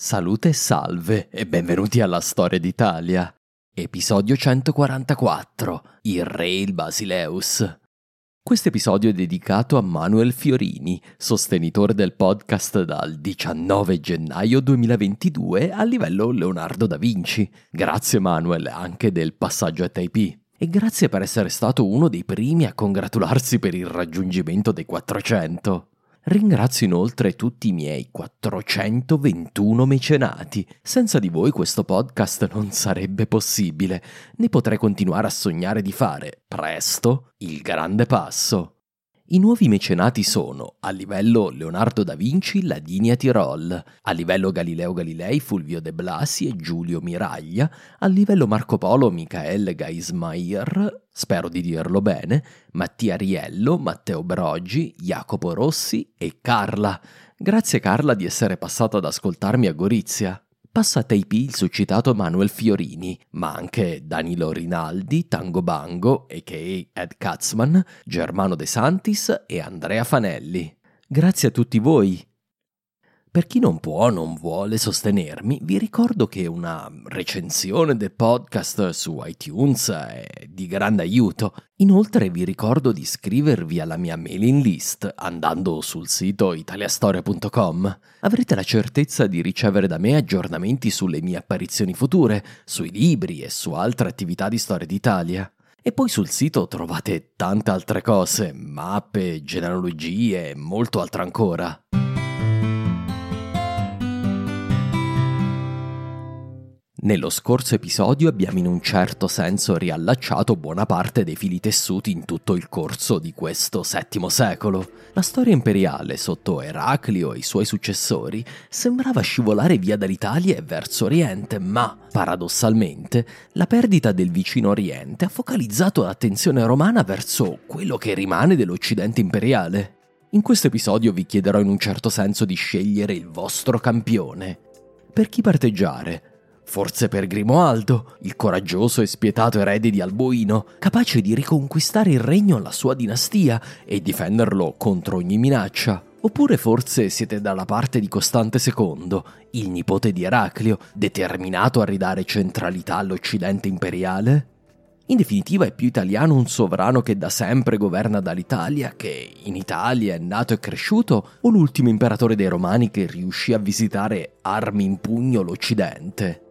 Salute e salve e benvenuti alla Storia d'Italia. Episodio 144. Il re il Basileus. Questo episodio è dedicato a Manuel Fiorini, sostenitore del podcast dal 19 gennaio 2022 a livello Leonardo da Vinci. Grazie Manuel anche del passaggio a Taipei. E grazie per essere stato uno dei primi a congratularsi per il raggiungimento dei 400. Ringrazio inoltre tutti i miei 421 mecenati. Senza di voi questo podcast non sarebbe possibile, né potrei continuare a sognare di fare, presto, il grande passo. I nuovi mecenati sono, a livello Leonardo da Vinci, Ladinia Tirol, a livello Galileo Galilei, Fulvio de Blasi e Giulio Miraglia, a livello Marco Polo, Michael Geismaier, spero di dirlo bene, Mattia Riello, Matteo Broggi, Jacopo Rossi e Carla. Grazie Carla di essere passata ad ascoltarmi a Gorizia passa a Taipei il suscitato Manuel Fiorini, ma anche Danilo Rinaldi, Tango Bango, a.k.a. Ed Katzman, Germano De Santis e Andrea Fanelli. Grazie a tutti voi per chi non può o non vuole sostenermi, vi ricordo che una recensione del podcast su iTunes è di grande aiuto. Inoltre vi ricordo di iscrivervi alla mia mailing list andando sul sito italiastoria.com. Avrete la certezza di ricevere da me aggiornamenti sulle mie apparizioni future, sui libri e su altre attività di storia d'Italia. E poi sul sito trovate tante altre cose, mappe, genealogie e molto altro ancora. Nello scorso episodio abbiamo in un certo senso riallacciato buona parte dei fili tessuti in tutto il corso di questo VII secolo. La storia imperiale sotto Eraclio e i suoi successori sembrava scivolare via dall'Italia e verso Oriente, ma paradossalmente la perdita del vicino Oriente ha focalizzato l'attenzione romana verso quello che rimane dell'Occidente imperiale. In questo episodio vi chiederò in un certo senso di scegliere il vostro campione. Per chi parteggiare? Forse per Grimoaldo, il coraggioso e spietato erede di Alboino, capace di riconquistare il regno alla sua dinastia e difenderlo contro ogni minaccia. Oppure forse siete dalla parte di Costante II, il nipote di Eraclio, determinato a ridare centralità all'Occidente imperiale? In definitiva è più italiano un sovrano che da sempre governa dall'Italia, che in Italia è nato e cresciuto, o l'ultimo imperatore dei Romani che riuscì a visitare armi in pugno l'Occidente?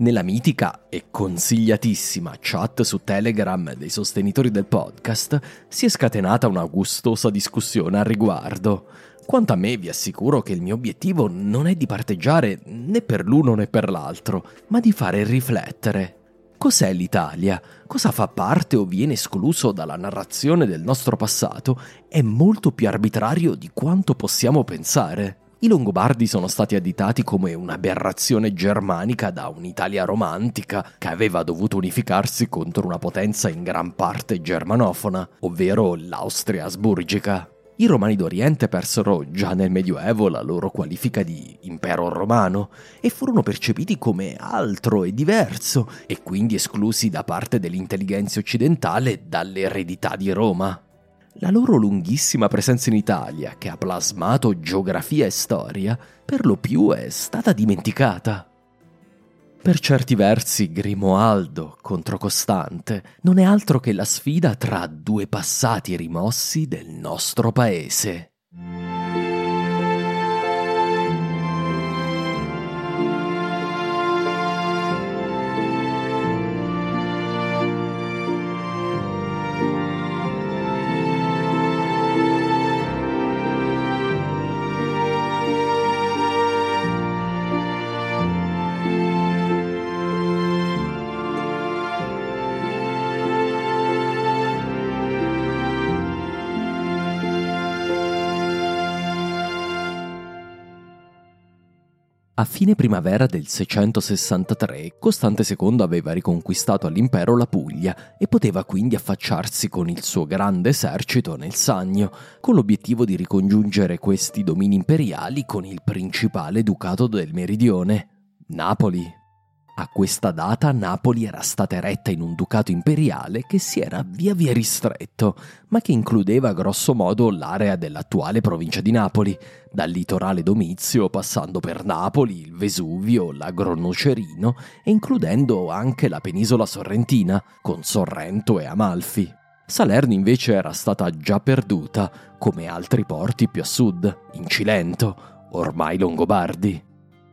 Nella mitica e consigliatissima chat su Telegram dei sostenitori del podcast si è scatenata una gustosa discussione al riguardo. Quanto a me vi assicuro che il mio obiettivo non è di parteggiare né per l'uno né per l'altro, ma di fare riflettere. Cos'è l'Italia? Cosa fa parte o viene escluso dalla narrazione del nostro passato è molto più arbitrario di quanto possiamo pensare. I Longobardi sono stati additati come un'aberrazione germanica da un'Italia romantica che aveva dovuto unificarsi contro una potenza in gran parte germanofona, ovvero l'Austria asburgica. I Romani d'Oriente persero già nel Medioevo la loro qualifica di impero romano e furono percepiti come altro e diverso e quindi esclusi da parte dell'intelligenza occidentale dall'eredità di Roma. La loro lunghissima presenza in Italia, che ha plasmato geografia e storia, per lo più è stata dimenticata. Per certi versi Grimoaldo contro Costante non è altro che la sfida tra due passati rimossi del nostro paese. A fine primavera del 663 Costante II aveva riconquistato all'impero la Puglia e poteva quindi affacciarsi con il suo grande esercito nel Sannio, con l'obiettivo di ricongiungere questi domini imperiali con il principale ducato del meridione, Napoli. A questa data Napoli era stata eretta in un ducato imperiale che si era via via ristretto, ma che includeva grosso modo l'area dell'attuale provincia di Napoli, dal litorale Domizio passando per Napoli, il Vesuvio, l'Agro Nocerino e includendo anche la penisola sorrentina, con Sorrento e Amalfi. Salerno invece era stata già perduta, come altri porti più a sud, in Cilento, ormai Longobardi.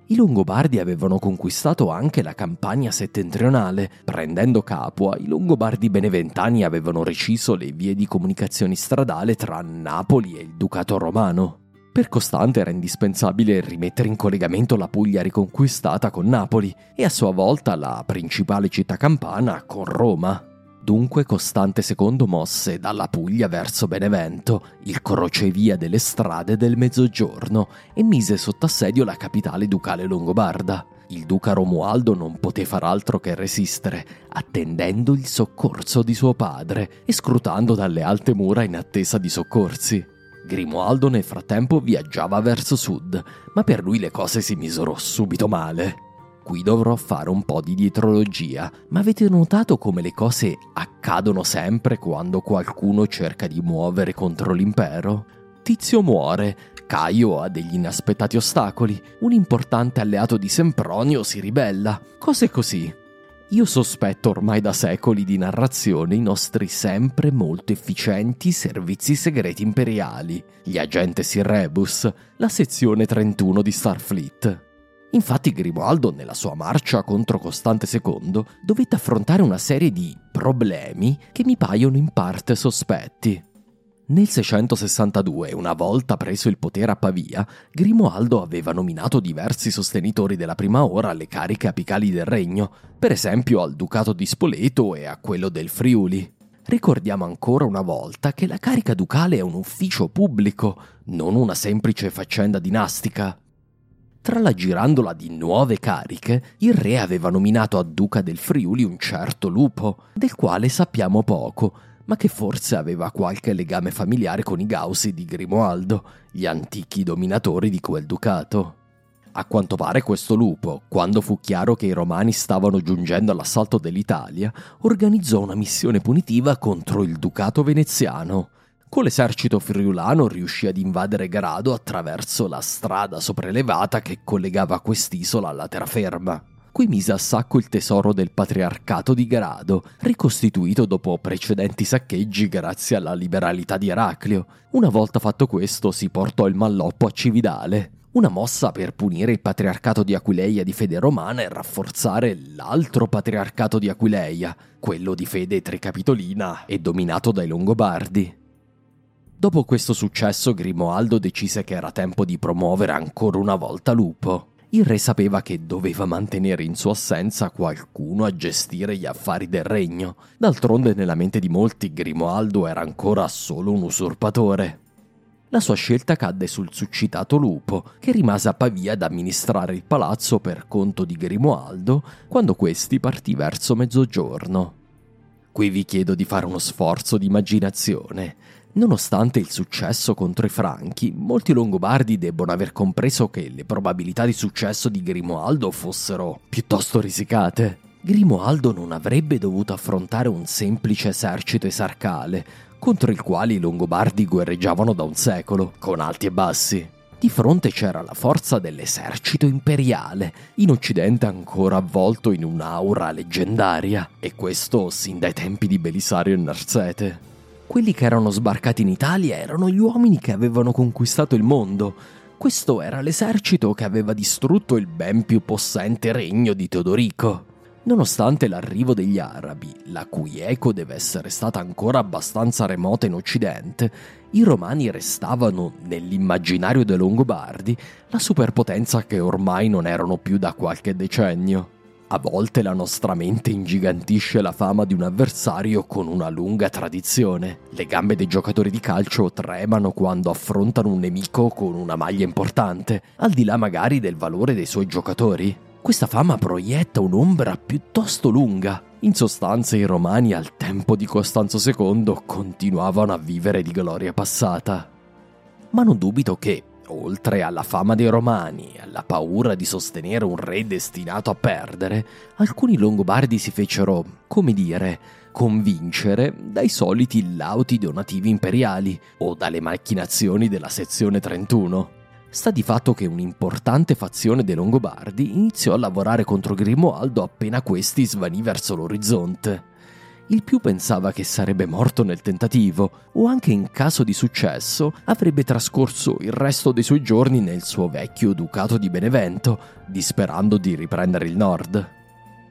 I Longobardi avevano conquistato anche la campagna settentrionale. Prendendo Capua, i Longobardi beneventani avevano reciso le vie di comunicazione stradale tra Napoli e il Ducato romano. Per Costante era indispensabile rimettere in collegamento la Puglia riconquistata con Napoli e a sua volta la principale città campana con Roma. Dunque Costante II mosse dalla Puglia verso Benevento, il crocevia delle strade del Mezzogiorno, e mise sotto assedio la capitale ducale longobarda. Il duca Romualdo non poté far altro che resistere, attendendo il soccorso di suo padre e scrutando dalle alte mura in attesa di soccorsi. Grimoaldo nel frattempo viaggiava verso sud, ma per lui le cose si misero subito male. Qui dovrò fare un po' di dietrologia, ma avete notato come le cose accadono sempre quando qualcuno cerca di muovere contro l'impero? Tizio muore, Caio ha degli inaspettati ostacoli, un importante alleato di Sempronio si ribella, cose così. Io sospetto ormai da secoli di narrazione i nostri sempre molto efficienti servizi segreti imperiali, gli agentes Rebus, la sezione 31 di Starfleet. Infatti Grimoaldo nella sua marcia contro Costante II dovette affrontare una serie di problemi che mi paiono in parte sospetti. Nel 662, una volta preso il potere a Pavia, Grimoaldo aveva nominato diversi sostenitori della prima ora alle cariche apicali del regno, per esempio al ducato di Spoleto e a quello del Friuli. Ricordiamo ancora una volta che la carica ducale è un ufficio pubblico, non una semplice faccenda dinastica. Tra la girandola di nuove cariche, il re aveva nominato a duca del Friuli un certo lupo, del quale sappiamo poco, ma che forse aveva qualche legame familiare con i Gausi di Grimoaldo, gli antichi dominatori di quel ducato. A quanto pare questo lupo, quando fu chiaro che i romani stavano giungendo all'assalto dell'Italia, organizzò una missione punitiva contro il ducato veneziano, con l'esercito friulano riuscì ad invadere Grado attraverso la strada sopraelevata che collegava quest'isola alla terraferma. Qui mise a sacco il tesoro del patriarcato di Grado, ricostituito dopo precedenti saccheggi grazie alla liberalità di Eraclio. Una volta fatto questo si portò il malloppo a Cividale, una mossa per punire il patriarcato di Aquileia di fede romana e rafforzare l'altro patriarcato di Aquileia, quello di fede tricapitolina e dominato dai Longobardi. Dopo questo successo Grimoaldo decise che era tempo di promuovere ancora una volta Lupo. Il re sapeva che doveva mantenere in sua assenza qualcuno a gestire gli affari del regno. D'altronde nella mente di molti Grimoaldo era ancora solo un usurpatore. La sua scelta cadde sul succitato Lupo, che rimase a Pavia ad amministrare il palazzo per conto di Grimoaldo quando questi partì verso mezzogiorno. Qui vi chiedo di fare uno sforzo di immaginazione. Nonostante il successo contro i Franchi, molti Longobardi debbono aver compreso che le probabilità di successo di Grimoaldo fossero piuttosto risicate. Grimoaldo non avrebbe dovuto affrontare un semplice esercito esarcale, contro il quale i Longobardi guerreggiavano da un secolo, con alti e bassi. Di fronte c'era la forza dell'esercito imperiale, in Occidente ancora avvolto in un'aura leggendaria, e questo sin dai tempi di Belisario e Narsete. Quelli che erano sbarcati in Italia erano gli uomini che avevano conquistato il mondo. Questo era l'esercito che aveva distrutto il ben più possente regno di Teodorico. Nonostante l'arrivo degli arabi, la cui eco deve essere stata ancora abbastanza remota in Occidente, i romani restavano, nell'immaginario dei Longobardi, la superpotenza che ormai non erano più da qualche decennio. A volte la nostra mente ingigantisce la fama di un avversario con una lunga tradizione. Le gambe dei giocatori di calcio tremano quando affrontano un nemico con una maglia importante, al di là magari del valore dei suoi giocatori. Questa fama proietta un'ombra piuttosto lunga. In sostanza i romani al tempo di Costanzo II continuavano a vivere di gloria passata. Ma non dubito che, Oltre alla fama dei romani e alla paura di sostenere un re destinato a perdere, alcuni longobardi si fecero, come dire, convincere dai soliti lauti donativi imperiali o dalle macchinazioni della sezione 31. Sta di fatto che un'importante fazione dei Longobardi iniziò a lavorare contro Grimoaldo appena questi svanì verso l'orizzonte il più pensava che sarebbe morto nel tentativo o anche in caso di successo avrebbe trascorso il resto dei suoi giorni nel suo vecchio ducato di Benevento, disperando di riprendere il nord.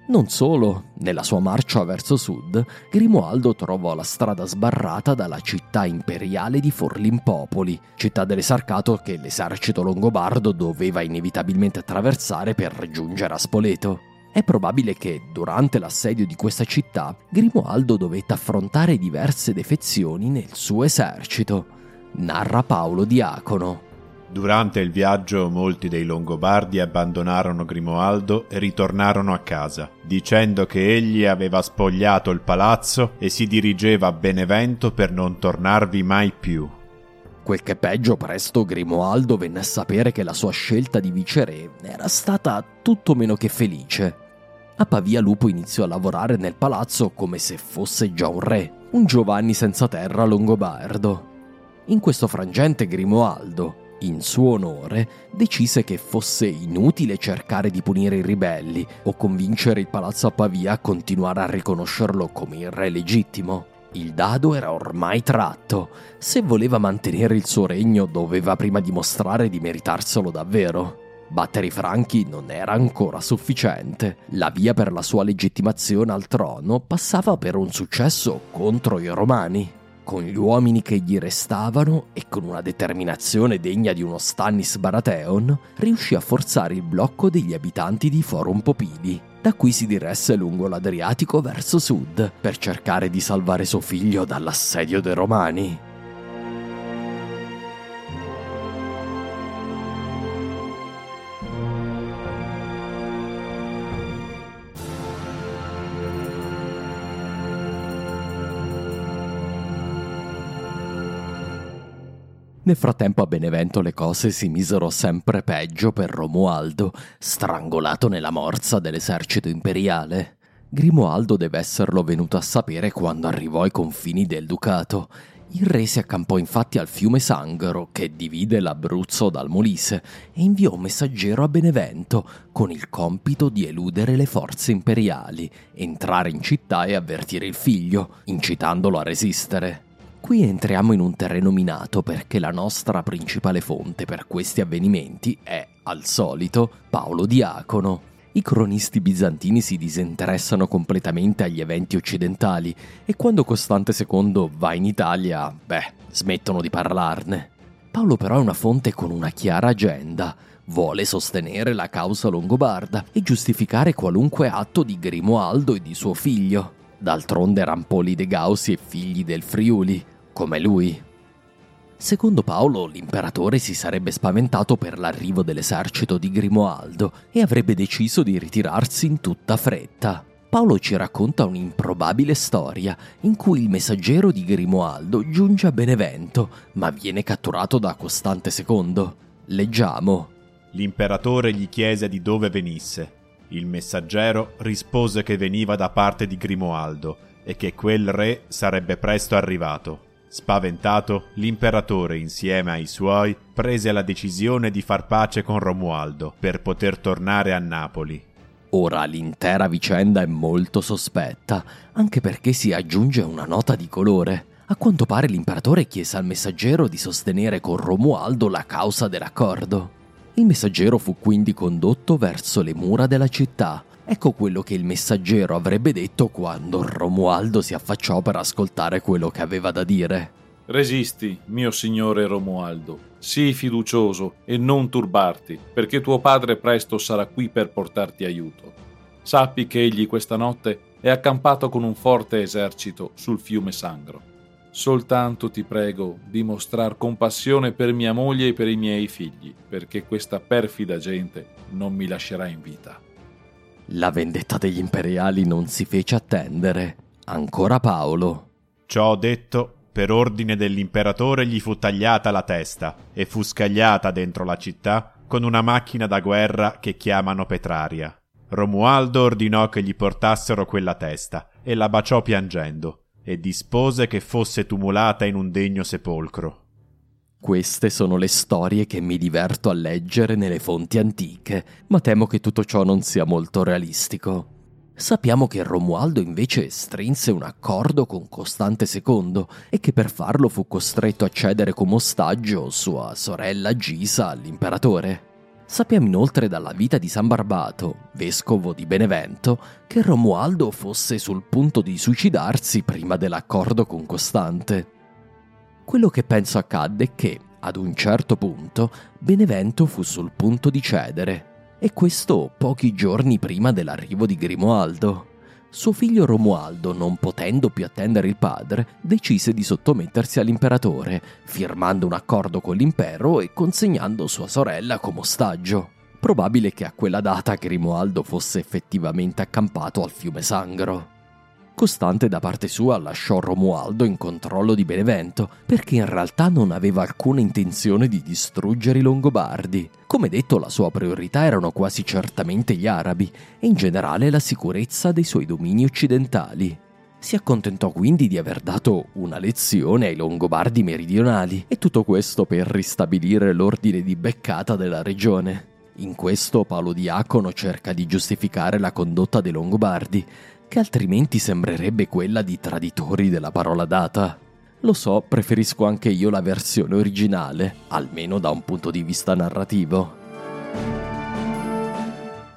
Non solo, nella sua marcia verso sud, Grimoaldo trovò la strada sbarrata dalla città imperiale di Forlimpopoli, città dell'esarcato che l'esercito longobardo doveva inevitabilmente attraversare per raggiungere a Spoleto. È probabile che, durante l'assedio di questa città, Grimoaldo dovette affrontare diverse defezioni nel suo esercito, narra Paolo Diacono. Durante il viaggio molti dei Longobardi abbandonarono Grimoaldo e ritornarono a casa, dicendo che egli aveva spogliato il palazzo e si dirigeva a Benevento per non tornarvi mai più. Quel che peggio, presto Grimoaldo venne a sapere che la sua scelta di viceré era stata tutto meno che felice. A Pavia Lupo iniziò a lavorare nel palazzo come se fosse già un re, un Giovanni senza terra longobardo. In questo frangente Grimoaldo, in suo onore, decise che fosse inutile cercare di punire i ribelli o convincere il palazzo a Pavia a continuare a riconoscerlo come il re legittimo. Il dado era ormai tratto. Se voleva mantenere il suo regno doveva prima dimostrare di meritarselo davvero. Battere i franchi non era ancora sufficiente. La via per la sua legittimazione al trono passava per un successo contro i romani. Con gli uomini che gli restavano e con una determinazione degna di uno Stannis Baratheon, riuscì a forzare il blocco degli abitanti di Forum Popili. Da qui si diresse lungo l'Adriatico verso sud per cercare di salvare suo figlio dall'assedio dei Romani. Nel frattempo a Benevento le cose si misero sempre peggio per Romualdo, strangolato nella morsa dell'esercito imperiale. Grimoaldo deve esserlo venuto a sapere quando arrivò ai confini del ducato. Il re si accampò infatti al fiume Sangro, che divide l'Abruzzo dal Molise, e inviò un messaggero a Benevento con il compito di eludere le forze imperiali, entrare in città e avvertire il figlio, incitandolo a resistere. Qui entriamo in un terreno minato perché la nostra principale fonte per questi avvenimenti è, al solito, Paolo Diacono. I cronisti bizantini si disinteressano completamente agli eventi occidentali e quando Costante II va in Italia, beh, smettono di parlarne. Paolo però è una fonte con una chiara agenda. Vuole sostenere la causa longobarda e giustificare qualunque atto di Grimoaldo e di suo figlio. D'altronde Rampoli de Gausi e figli del Friuli come lui. Secondo Paolo, l'imperatore si sarebbe spaventato per l'arrivo dell'esercito di Grimoaldo e avrebbe deciso di ritirarsi in tutta fretta. Paolo ci racconta un'improbabile storia in cui il messaggero di Grimoaldo giunge a Benevento, ma viene catturato da Costante II. Leggiamo. L'imperatore gli chiese di dove venisse. Il messaggero rispose che veniva da parte di Grimoaldo e che quel re sarebbe presto arrivato. Spaventato, l'imperatore insieme ai suoi prese la decisione di far pace con Romualdo per poter tornare a Napoli. Ora l'intera vicenda è molto sospetta, anche perché si aggiunge una nota di colore. A quanto pare l'imperatore chiese al messaggero di sostenere con Romualdo la causa dell'accordo. Il messaggero fu quindi condotto verso le mura della città, Ecco quello che il messaggero avrebbe detto quando Romualdo si affacciò per ascoltare quello che aveva da dire. Resisti, mio signore Romualdo, sii fiducioso e non turbarti, perché tuo padre presto sarà qui per portarti aiuto. sappi che egli questa notte è accampato con un forte esercito sul fiume Sangro. Soltanto ti prego di mostrar compassione per mia moglie e per i miei figli, perché questa perfida gente non mi lascerà in vita. La vendetta degli imperiali non si fece attendere. Ancora Paolo. Ciò detto, per ordine dell'imperatore gli fu tagliata la testa e fu scagliata dentro la città con una macchina da guerra che chiamano Petraria. Romualdo ordinò che gli portassero quella testa e la baciò piangendo e dispose che fosse tumulata in un degno sepolcro. Queste sono le storie che mi diverto a leggere nelle fonti antiche, ma temo che tutto ciò non sia molto realistico. Sappiamo che Romualdo invece strinse un accordo con Costante II e che per farlo fu costretto a cedere come ostaggio sua sorella Gisa all'imperatore. Sappiamo inoltre dalla vita di San Barbato, vescovo di Benevento, che Romualdo fosse sul punto di suicidarsi prima dell'accordo con Costante. Quello che penso accadde è che, ad un certo punto, Benevento fu sul punto di cedere, e questo pochi giorni prima dell'arrivo di Grimoaldo. Suo figlio Romualdo, non potendo più attendere il padre, decise di sottomettersi all'imperatore, firmando un accordo con l'impero e consegnando sua sorella come ostaggio. Probabile che a quella data Grimoaldo fosse effettivamente accampato al fiume Sangro. Costante da parte sua lasciò Romualdo in controllo di Benevento perché in realtà non aveva alcuna intenzione di distruggere i Longobardi. Come detto, la sua priorità erano quasi certamente gli arabi e in generale la sicurezza dei suoi domini occidentali. Si accontentò quindi di aver dato una lezione ai Longobardi meridionali e tutto questo per ristabilire l'ordine di beccata della regione. In questo Paolo Diacono cerca di giustificare la condotta dei Longobardi, che altrimenti sembrerebbe quella di traditori della parola data. Lo so, preferisco anche io la versione originale, almeno da un punto di vista narrativo.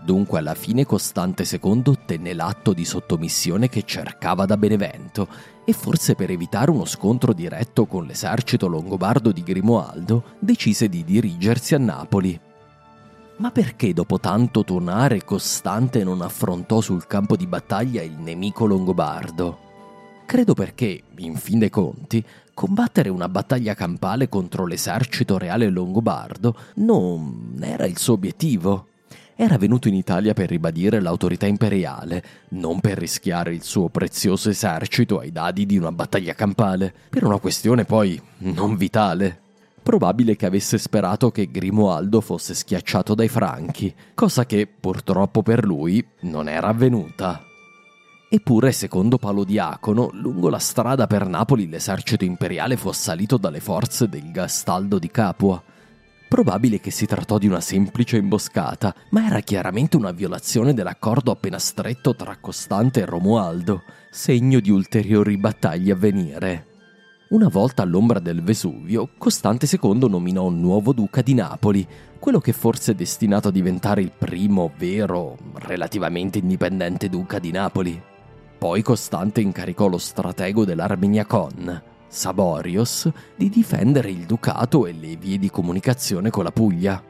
Dunque alla fine Costante II ottenne l'atto di sottomissione che cercava da Benevento e forse per evitare uno scontro diretto con l'esercito longobardo di Grimoaldo decise di dirigersi a Napoli. Ma perché dopo tanto tonare Costante non affrontò sul campo di battaglia il nemico longobardo? Credo perché, in fin dei conti, combattere una battaglia campale contro l'esercito reale longobardo non era il suo obiettivo. Era venuto in Italia per ribadire l'autorità imperiale, non per rischiare il suo prezioso esercito ai dadi di una battaglia campale, per una questione poi non vitale. Probabile che avesse sperato che Grimoaldo fosse schiacciato dai Franchi, cosa che purtroppo per lui non era avvenuta. Eppure, secondo Paolo Diacono, lungo la strada per Napoli l'esercito imperiale fu assalito dalle forze del Gastaldo di Capua. Probabile che si trattò di una semplice imboscata, ma era chiaramente una violazione dell'accordo appena stretto tra Costante e Romualdo, segno di ulteriori battaglie a venire. Una volta all'ombra del Vesuvio, Costante II nominò un nuovo duca di Napoli, quello che forse è destinato a diventare il primo vero, relativamente indipendente duca di Napoli. Poi Costante incaricò lo stratego dell'Armenia Con, Saborios, di difendere il ducato e le vie di comunicazione con la Puglia.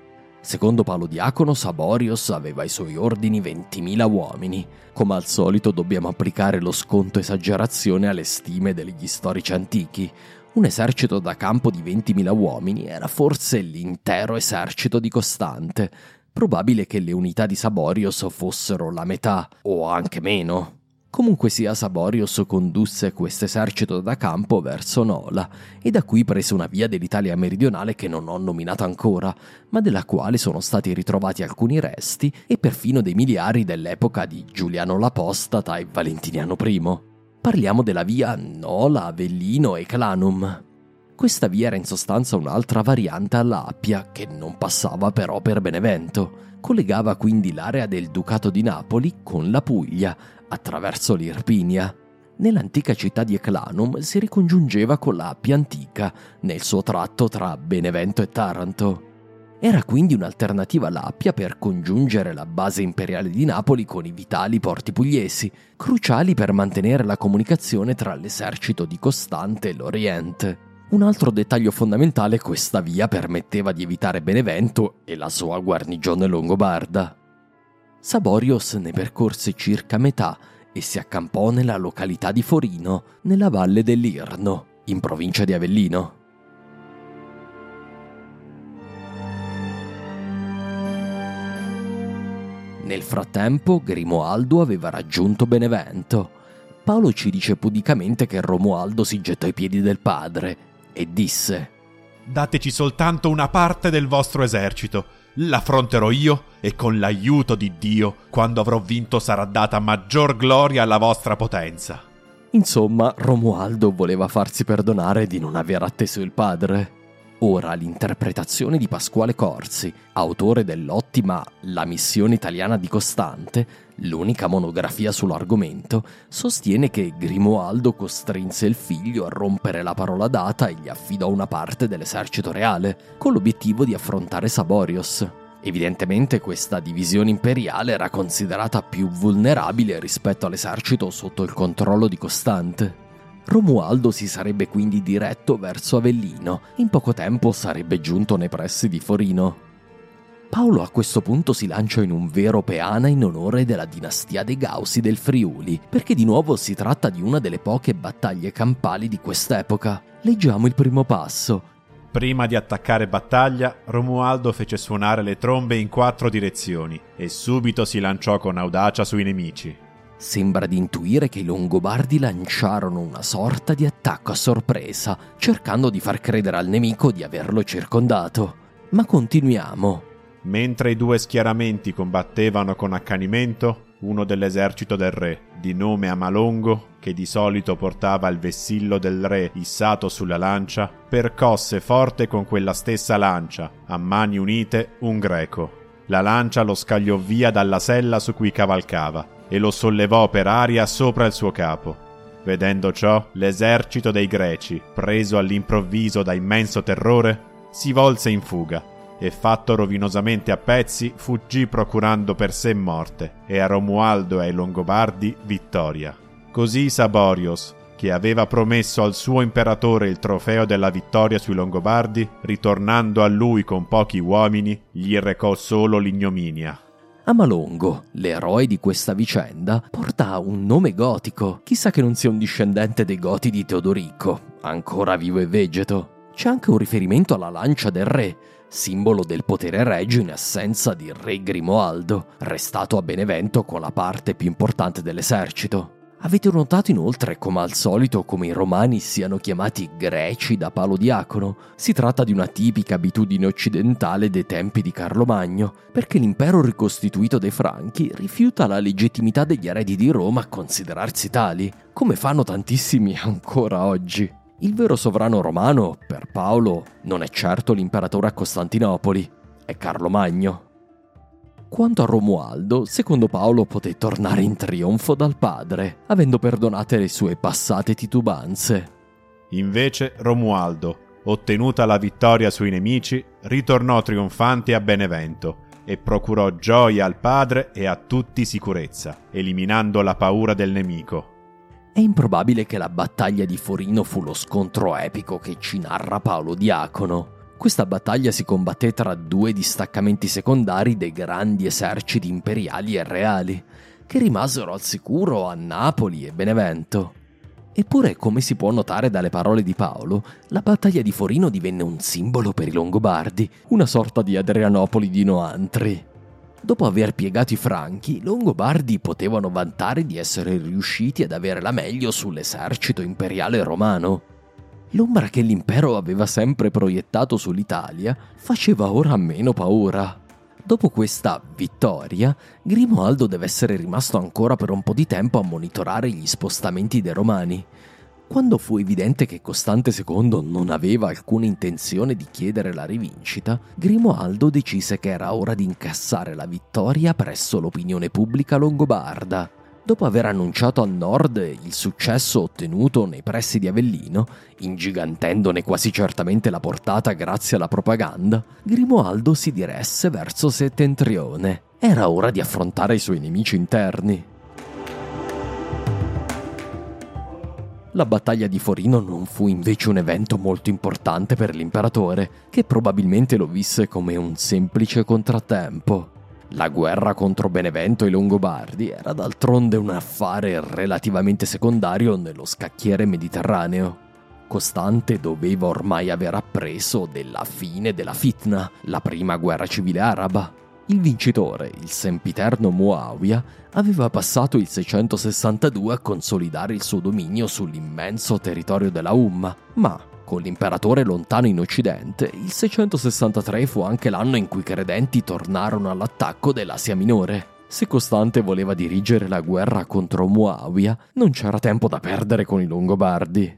Secondo Paolo Diacono, Saborios aveva ai suoi ordini 20.000 uomini. Come al solito dobbiamo applicare lo sconto esagerazione alle stime degli storici antichi. Un esercito da campo di 20.000 uomini era forse l'intero esercito di Costante. Probabile che le unità di Saborios fossero la metà, o anche meno. Comunque sia, Saborius condusse questo esercito da campo verso Nola e da qui prese una via dell'Italia meridionale che non ho nominato ancora, ma della quale sono stati ritrovati alcuni resti e perfino dei miliari dell'epoca di Giuliano l'Apostata e Valentiniano I. Parliamo della via Nola, Avellino e Clanum. Questa via era in sostanza un'altra variante all'Appia, che non passava però per Benevento. Collegava quindi l'area del Ducato di Napoli con la Puglia, attraverso l'Irpinia. Nell'antica città di Eclanum si ricongiungeva con la Appia antica, nel suo tratto tra Benevento e Taranto. Era quindi un'alternativa all'Appia per congiungere la base imperiale di Napoli con i vitali porti pugliesi, cruciali per mantenere la comunicazione tra l'esercito di Costante e l'Oriente. Un altro dettaglio fondamentale questa via permetteva di evitare Benevento e la sua guarnigione longobarda. Saborios ne percorse circa metà e si accampò nella località di Forino, nella valle dell'Irno, in provincia di Avellino. Nel frattempo Grimoaldo aveva raggiunto Benevento. Paolo ci dice pudicamente che Romualdo si gettò ai piedi del padre e disse Dateci soltanto una parte del vostro esercito, l'affronterò io e con l'aiuto di Dio, quando avrò vinto sarà data maggior gloria alla vostra potenza. Insomma, Romualdo voleva farsi perdonare di non aver atteso il padre. Ora l'interpretazione di Pasquale Corsi, autore dell'ottima La missione italiana di Costante, l'unica monografia sull'argomento, sostiene che Grimoaldo costrinse il figlio a rompere la parola data e gli affidò una parte dell'esercito reale, con l'obiettivo di affrontare Saborios. Evidentemente questa divisione imperiale era considerata più vulnerabile rispetto all'esercito sotto il controllo di Costante. Romualdo si sarebbe quindi diretto verso Avellino, in poco tempo sarebbe giunto nei pressi di Forino. Paolo a questo punto si lancia in un vero peana in onore della dinastia dei Gausi del Friuli, perché di nuovo si tratta di una delle poche battaglie campali di quest'epoca. Leggiamo il primo passo. Prima di attaccare battaglia, Romualdo fece suonare le trombe in quattro direzioni e subito si lanciò con audacia sui nemici. Sembra di intuire che i Longobardi lanciarono una sorta di attacco a sorpresa, cercando di far credere al nemico di averlo circondato. Ma continuiamo. Mentre i due schieramenti combattevano con accanimento, uno dell'esercito del re, di nome Amalongo, che di solito portava il vessillo del re issato sulla lancia, percosse forte con quella stessa lancia, a mani unite, un greco. La lancia lo scagliò via dalla sella su cui cavalcava e lo sollevò per aria sopra il suo capo. Vedendo ciò, l'esercito dei greci, preso all'improvviso da immenso terrore, si volse in fuga e fatto rovinosamente a pezzi fuggì procurando per sé morte e a Romualdo e ai Longobardi vittoria. Così Saborios, che aveva promesso al suo imperatore il trofeo della vittoria sui Longobardi, ritornando a lui con pochi uomini, gli recò solo l'ignominia. Amalongo, l'eroe di questa vicenda, porta un nome gotico. Chissà che non sia un discendente dei Goti di Teodorico, ancora vivo e vegeto. C'è anche un riferimento alla lancia del re, simbolo del potere regio in assenza di re Grimoaldo, restato a Benevento con la parte più importante dell'esercito. Avete notato inoltre come al solito come i romani siano chiamati greci da Palo Diacono? Si tratta di una tipica abitudine occidentale dei tempi di Carlo Magno, perché l'impero ricostituito dei Franchi rifiuta la legittimità degli eredi di Roma a considerarsi tali, come fanno tantissimi ancora oggi. Il vero sovrano romano, per Paolo, non è certo l'imperatore a Costantinopoli, è Carlo Magno. Quanto a Romualdo, secondo Paolo poté tornare in trionfo dal padre, avendo perdonate le sue passate titubanze. Invece Romualdo, ottenuta la vittoria sui nemici, ritornò trionfante a Benevento e procurò gioia al padre e a tutti sicurezza, eliminando la paura del nemico. È improbabile che la battaglia di Forino fu lo scontro epico che ci narra Paolo Diacono. Questa battaglia si combatté tra due distaccamenti secondari dei grandi eserciti imperiali e reali, che rimasero al sicuro a Napoli e Benevento. Eppure, come si può notare dalle parole di Paolo, la battaglia di Forino divenne un simbolo per i Longobardi, una sorta di Adrianopoli di Noantri. Dopo aver piegato i Franchi, i Longobardi potevano vantare di essere riusciti ad avere la meglio sull'esercito imperiale romano. L'ombra che l'impero aveva sempre proiettato sull'Italia faceva ora meno paura. Dopo questa vittoria, Grimoaldo deve essere rimasto ancora per un po' di tempo a monitorare gli spostamenti dei Romani. Quando fu evidente che Costante II non aveva alcuna intenzione di chiedere la rivincita, Grimoaldo decise che era ora di incassare la vittoria presso l'opinione pubblica longobarda. Dopo aver annunciato al nord il successo ottenuto nei pressi di Avellino, ingigantendone quasi certamente la portata grazie alla propaganda, Grimoaldo si diresse verso settentrione. Era ora di affrontare i suoi nemici interni. La battaglia di Forino non fu invece un evento molto importante per l'imperatore, che probabilmente lo visse come un semplice contrattempo. La guerra contro Benevento e i Longobardi era d'altronde un affare relativamente secondario nello scacchiere mediterraneo. Costante doveva ormai aver appreso della fine della fitna, la prima guerra civile araba. Il vincitore, il sempiterno Muawiyah, aveva passato il 662 a consolidare il suo dominio sull'immenso territorio della Umma, ma con l'imperatore lontano in Occidente, il 663 fu anche l'anno in cui i credenti tornarono all'attacco dell'Asia Minore. Se Costante voleva dirigere la guerra contro Muawiyah, non c'era tempo da perdere con i Longobardi.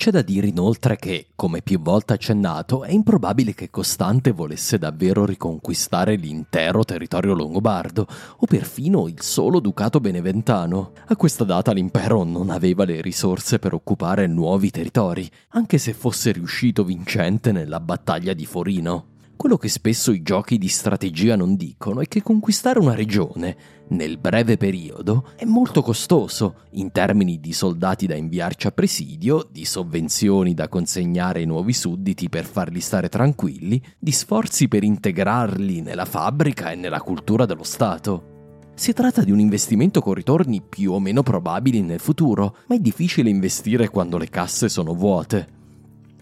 C'è da dire inoltre che, come più volte accennato, è improbabile che Costante volesse davvero riconquistare l'intero territorio longobardo o perfino il solo ducato beneventano. A questa data l'impero non aveva le risorse per occupare nuovi territori, anche se fosse riuscito vincente nella battaglia di Forino. Quello che spesso i giochi di strategia non dicono è che conquistare una regione, nel breve periodo, è molto costoso in termini di soldati da inviarci a presidio, di sovvenzioni da consegnare ai nuovi sudditi per farli stare tranquilli, di sforzi per integrarli nella fabbrica e nella cultura dello Stato. Si tratta di un investimento con ritorni più o meno probabili nel futuro, ma è difficile investire quando le casse sono vuote.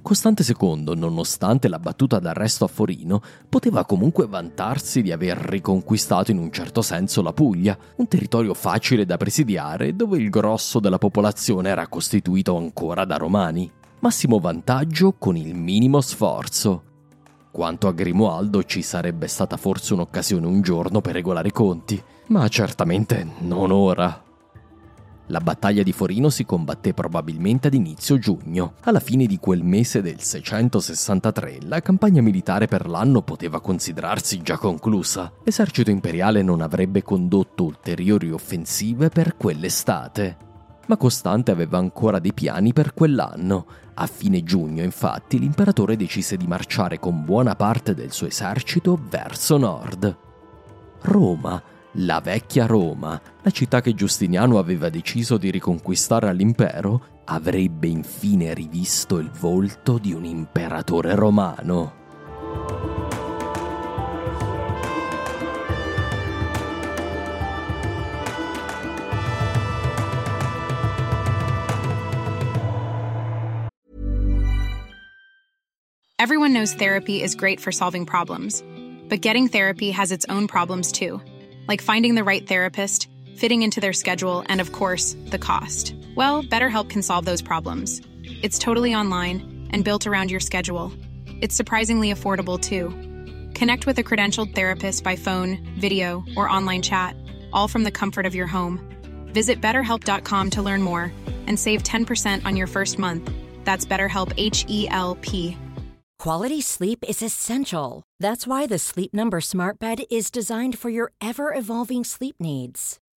Costante II, nonostante la battuta d'arresto a Forino, poteva comunque vantarsi di aver riconquistato in un certo senso la Puglia, un territorio facile da presidiare dove il grosso della popolazione era costituito ancora da romani. Massimo vantaggio con il minimo sforzo. Quanto a Grimoaldo ci sarebbe stata forse un'occasione un giorno per regolare i conti, ma certamente non ora. La battaglia di Forino si combatté probabilmente ad inizio giugno. Alla fine di quel mese del 663 la campagna militare per l'anno poteva considerarsi già conclusa. L'esercito imperiale non avrebbe condotto ulteriori offensive per quell'estate. Ma Costante aveva ancora dei piani per quell'anno. A fine giugno, infatti, l'imperatore decise di marciare con buona parte del suo esercito verso nord. Roma la vecchia Roma, la città che Giustiniano aveva deciso di riconquistare all'impero, avrebbe infine rivisto il volto di un imperatore romano. Everyone knows therapy is great for solving problems, but getting therapy has its own problems too like finding the right therapist, fitting into their schedule, and of course, the cost. Well, BetterHelp can solve those problems. It's totally online and built around your schedule. It's surprisingly affordable too. Connect with a credentialed therapist by phone, video, or online chat, all from the comfort of your home. Visit betterhelp.com to learn more and save 10% on your first month. That's BetterHelp H E L P. Quality sleep is essential. That's why the Sleep Number Smart Bed is designed for your ever evolving sleep needs.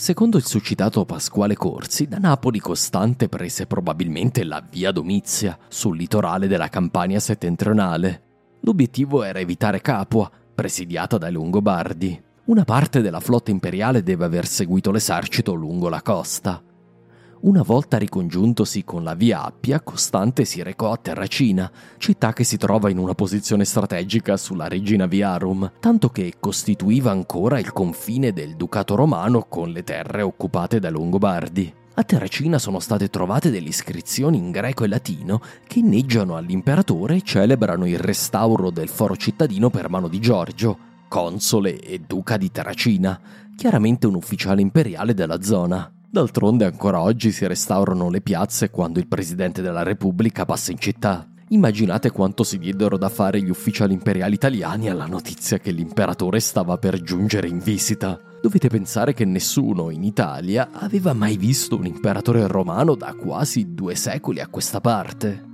Secondo il suscitato Pasquale Corsi, da Napoli Costante prese probabilmente la via Domizia, sul litorale della Campania settentrionale. L'obiettivo era evitare Capua, presidiata dai Longobardi. Una parte della flotta imperiale deve aver seguito l'esercito lungo la costa. Una volta ricongiuntosi con la via Appia, Costante si recò a Terracina, città che si trova in una posizione strategica sulla Regina Viarum, tanto che costituiva ancora il confine del Ducato romano con le terre occupate dai Longobardi. A Terracina sono state trovate delle iscrizioni in greco e latino che inneggiano all'imperatore e celebrano il restauro del foro cittadino per mano di Giorgio, console e duca di Terracina, chiaramente un ufficiale imperiale della zona. D'altronde ancora oggi si restaurano le piazze quando il presidente della Repubblica passa in città. Immaginate quanto si diedero da fare gli ufficiali imperiali italiani alla notizia che l'imperatore stava per giungere in visita. Dovete pensare che nessuno in Italia aveva mai visto un imperatore romano da quasi due secoli a questa parte.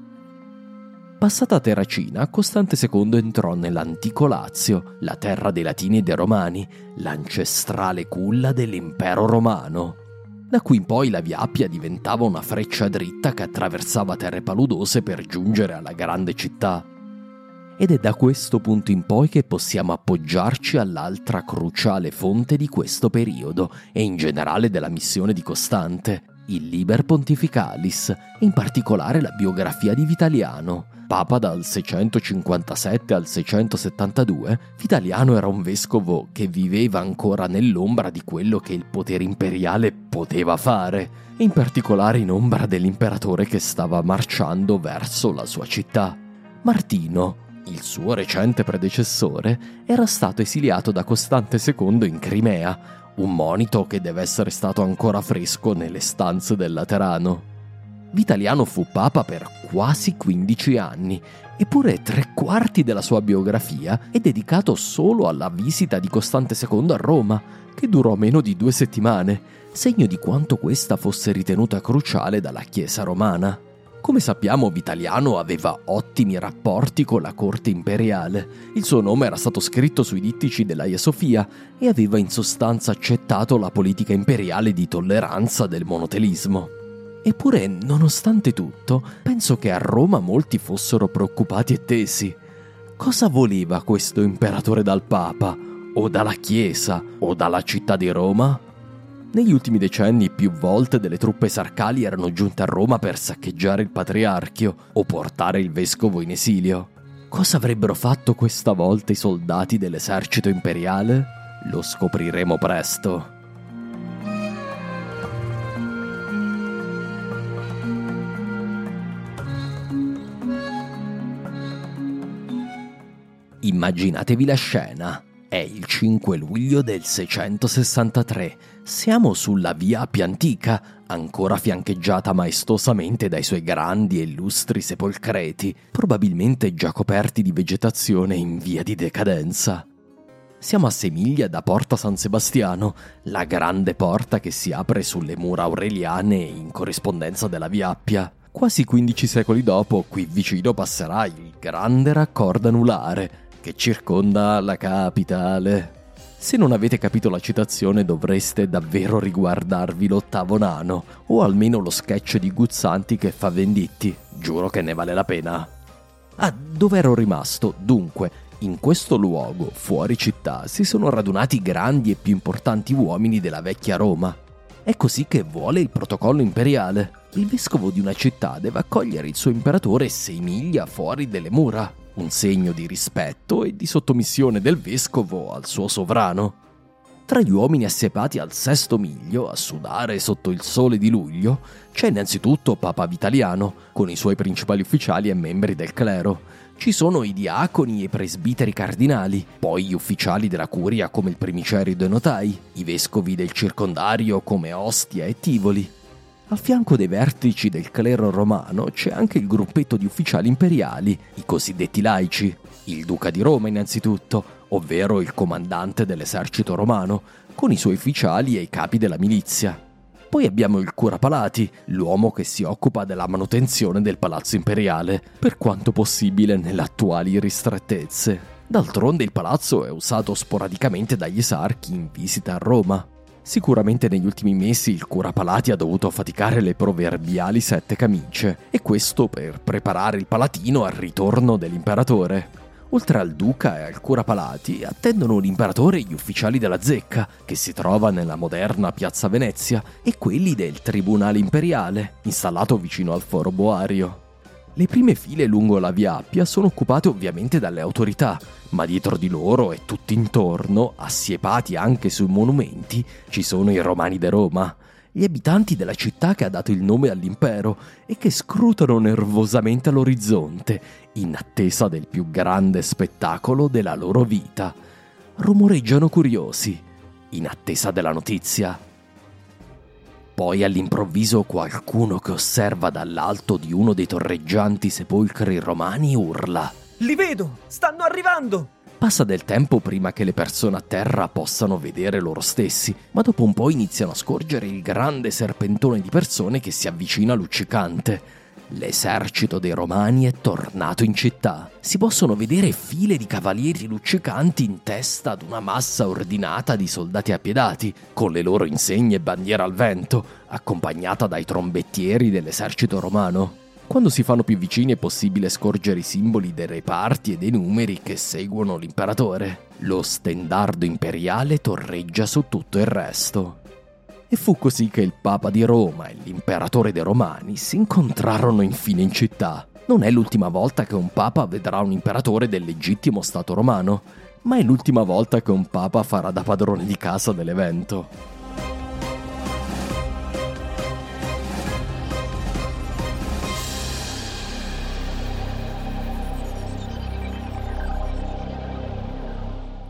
Passata Terracina, Costante II entrò nell'antico Lazio, la terra dei Latini e dei Romani, l'ancestrale culla dell'impero romano. Da qui in poi la Via Appia diventava una freccia dritta che attraversava terre paludose per giungere alla grande città. Ed è da questo punto in poi che possiamo appoggiarci all'altra cruciale fonte di questo periodo e in generale della missione di Costante, il Liber Pontificalis, in particolare la biografia di Vitaliano. Papa dal 657 al 672, Vitaliano era un vescovo che viveva ancora nell'ombra di quello che il potere imperiale poteva fare, in particolare in ombra dell'imperatore che stava marciando verso la sua città. Martino, il suo recente predecessore, era stato esiliato da Costante II in Crimea, un monito che deve essere stato ancora fresco nelle stanze del Laterano. Vitaliano fu papa per quasi 15 anni, eppure tre quarti della sua biografia è dedicato solo alla visita di Costante II a Roma, che durò meno di due settimane, segno di quanto questa fosse ritenuta cruciale dalla Chiesa romana. Come sappiamo, Vitaliano aveva ottimi rapporti con la corte imperiale. Il suo nome era stato scritto sui dittici dell'Aia Sofia e aveva in sostanza accettato la politica imperiale di tolleranza del monotelismo. Eppure, nonostante tutto, penso che a Roma molti fossero preoccupati e tesi. Cosa voleva questo imperatore dal Papa? O dalla Chiesa? O dalla città di Roma? Negli ultimi decenni più volte delle truppe sarcali erano giunte a Roma per saccheggiare il patriarchio o portare il vescovo in esilio. Cosa avrebbero fatto questa volta i soldati dell'esercito imperiale? Lo scopriremo presto. Immaginatevi la scena. È il 5 luglio del 663. Siamo sulla via Appia Antica, ancora fiancheggiata maestosamente dai suoi grandi e illustri sepolcreti, probabilmente già coperti di vegetazione in via di decadenza. Siamo a sei miglia da Porta San Sebastiano, la grande porta che si apre sulle mura aureliane in corrispondenza della via Appia. Quasi 15 secoli dopo, qui vicino passerà il grande raccordo anulare, che circonda la capitale. Se non avete capito la citazione dovreste davvero riguardarvi l'ottavo nano, o almeno lo sketch di Guzzanti che fa venditti, giuro che ne vale la pena. Ah, dove ero rimasto? Dunque, in questo luogo, fuori città, si sono radunati grandi e più importanti uomini della vecchia Roma. È così che vuole il protocollo imperiale. Il vescovo di una città deve accogliere il suo imperatore sei miglia fuori delle mura un segno di rispetto e di sottomissione del vescovo al suo sovrano. Tra gli uomini assiepati al sesto miglio a sudare sotto il sole di luglio c'è innanzitutto Papa Vitaliano, con i suoi principali ufficiali e membri del clero. Ci sono i diaconi e presbiteri cardinali, poi gli ufficiali della curia come il primicerido e notai, i vescovi del circondario come Ostia e Tivoli, a fianco dei vertici del clero romano c'è anche il gruppetto di ufficiali imperiali, i cosiddetti laici, il duca di Roma innanzitutto, ovvero il comandante dell'esercito romano, con i suoi ufficiali e i capi della milizia. Poi abbiamo il cura palati, l'uomo che si occupa della manutenzione del palazzo imperiale, per quanto possibile nelle attuali ristrettezze. D'altronde il palazzo è usato sporadicamente dagli esarchi in visita a Roma. Sicuramente negli ultimi mesi il cura Palati ha dovuto faticare le proverbiali sette camicie, e questo per preparare il Palatino al ritorno dell'imperatore. Oltre al duca e al cura Palati, attendono l'imperatore e gli ufficiali della zecca, che si trova nella moderna piazza Venezia, e quelli del tribunale imperiale, installato vicino al foro Boario. Le prime file lungo la via Appia sono occupate ovviamente dalle autorità, ma dietro di loro e tutti intorno, assiepati anche sui monumenti, ci sono i romani di Roma, gli abitanti della città che ha dato il nome all'impero e che scrutano nervosamente all'orizzonte, in attesa del più grande spettacolo della loro vita. Rumoreggiano curiosi, in attesa della notizia. Poi all'improvviso qualcuno che osserva dall'alto di uno dei torreggianti sepolcri romani urla. Li vedo! Stanno arrivando! Passa del tempo prima che le persone a terra possano vedere loro stessi, ma dopo un po' iniziano a scorgere il grande serpentone di persone che si avvicina luccicante. L'esercito dei Romani è tornato in città. Si possono vedere file di cavalieri luccicanti in testa ad una massa ordinata di soldati appiedati, con le loro insegne e bandiera al vento, accompagnata dai trombettieri dell'esercito romano. Quando si fanno più vicini è possibile scorgere i simboli dei reparti e dei numeri che seguono l'imperatore. Lo stendardo imperiale torreggia su tutto il resto. E fu così che il Papa di Roma e l'imperatore dei Romani si incontrarono infine in città. Non è l'ultima volta che un Papa vedrà un imperatore del legittimo Stato romano, ma è l'ultima volta che un Papa farà da padrone di casa dell'evento.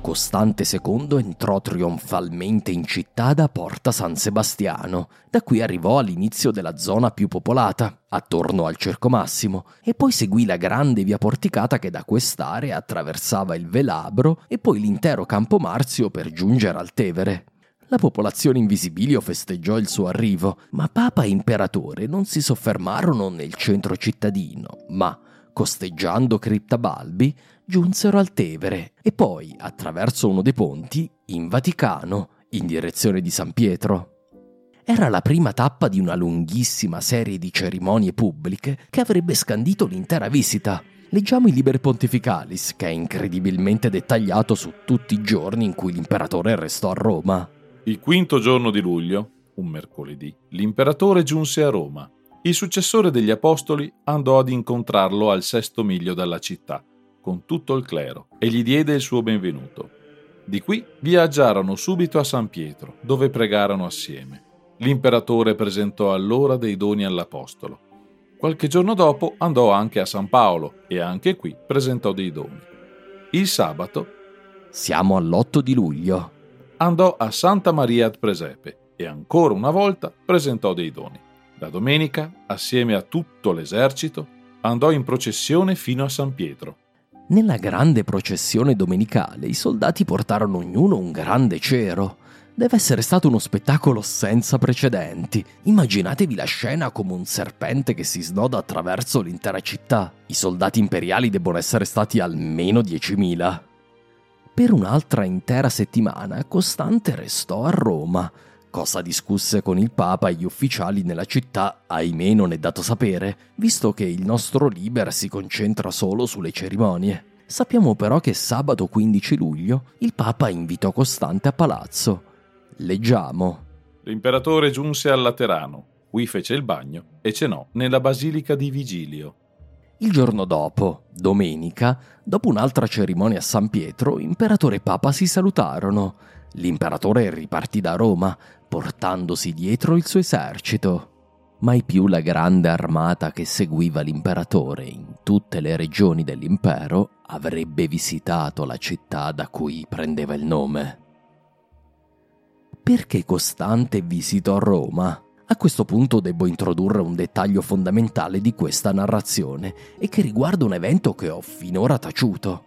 Costante II entrò trionfalmente in città da Porta San Sebastiano. Da qui arrivò all'inizio della zona più popolata, attorno al Cerco Massimo, e poi seguì la grande via porticata che da quest'area attraversava il Velabro e poi l'intero Campo Marzio per giungere al Tevere. La popolazione in Visibilio festeggiò il suo arrivo, ma Papa e Imperatore non si soffermarono nel centro cittadino, ma, costeggiando Cripta Balbi, giunsero al Tevere e poi, attraverso uno dei ponti, in Vaticano, in direzione di San Pietro. Era la prima tappa di una lunghissima serie di cerimonie pubbliche che avrebbe scandito l'intera visita. Leggiamo il Liber Pontificalis, che è incredibilmente dettagliato su tutti i giorni in cui l'imperatore restò a Roma. Il quinto giorno di luglio, un mercoledì, l'imperatore giunse a Roma. Il successore degli apostoli andò ad incontrarlo al sesto miglio dalla città con tutto il clero e gli diede il suo benvenuto. Di qui viaggiarono subito a San Pietro, dove pregarono assieme. L'imperatore presentò allora dei doni all'apostolo. Qualche giorno dopo andò anche a San Paolo e anche qui presentò dei doni. Il sabato siamo all'8 di luglio. Andò a Santa Maria ad Presepe e ancora una volta presentò dei doni. La domenica, assieme a tutto l'esercito, andò in processione fino a San Pietro. Nella grande processione domenicale i soldati portarono ognuno un grande cero. Deve essere stato uno spettacolo senza precedenti. Immaginatevi la scena come un serpente che si snoda attraverso l'intera città. I soldati imperiali debbono essere stati almeno 10.000. Per un'altra intera settimana Costante restò a Roma, cosa discusse con il Papa e gli ufficiali nella città, ahimè non è dato sapere, visto che il nostro Liber si concentra solo sulle cerimonie. Sappiamo però che sabato 15 luglio il Papa invitò Costante a palazzo. Leggiamo. L'imperatore giunse al Laterano, qui fece il bagno e cenò nella basilica di Vigilio. Il giorno dopo, domenica, dopo un'altra cerimonia a San Pietro, imperatore e Papa si salutarono. L'imperatore ripartì da Roma, portandosi dietro il suo esercito. Mai più la grande armata che seguiva l'imperatore in tutte le regioni dell'impero avrebbe visitato la città da cui prendeva il nome. Perché Costante visitò Roma? A questo punto devo introdurre un dettaglio fondamentale di questa narrazione e che riguarda un evento che ho finora taciuto.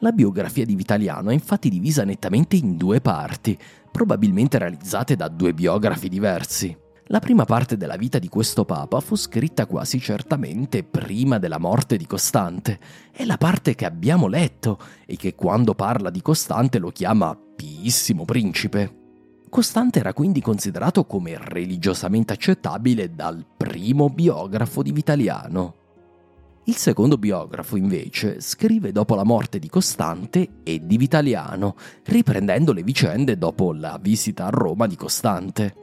La biografia di Vitaliano è infatti divisa nettamente in due parti, probabilmente realizzate da due biografi diversi. La prima parte della vita di questo papa fu scritta quasi certamente prima della morte di Costante. È la parte che abbiamo letto e che quando parla di Costante lo chiama Piissimo Principe. Costante era quindi considerato come religiosamente accettabile dal primo biografo di Vitaliano. Il secondo biografo, invece, scrive dopo la morte di Costante e di Vitaliano, riprendendo le vicende dopo la visita a Roma di Costante.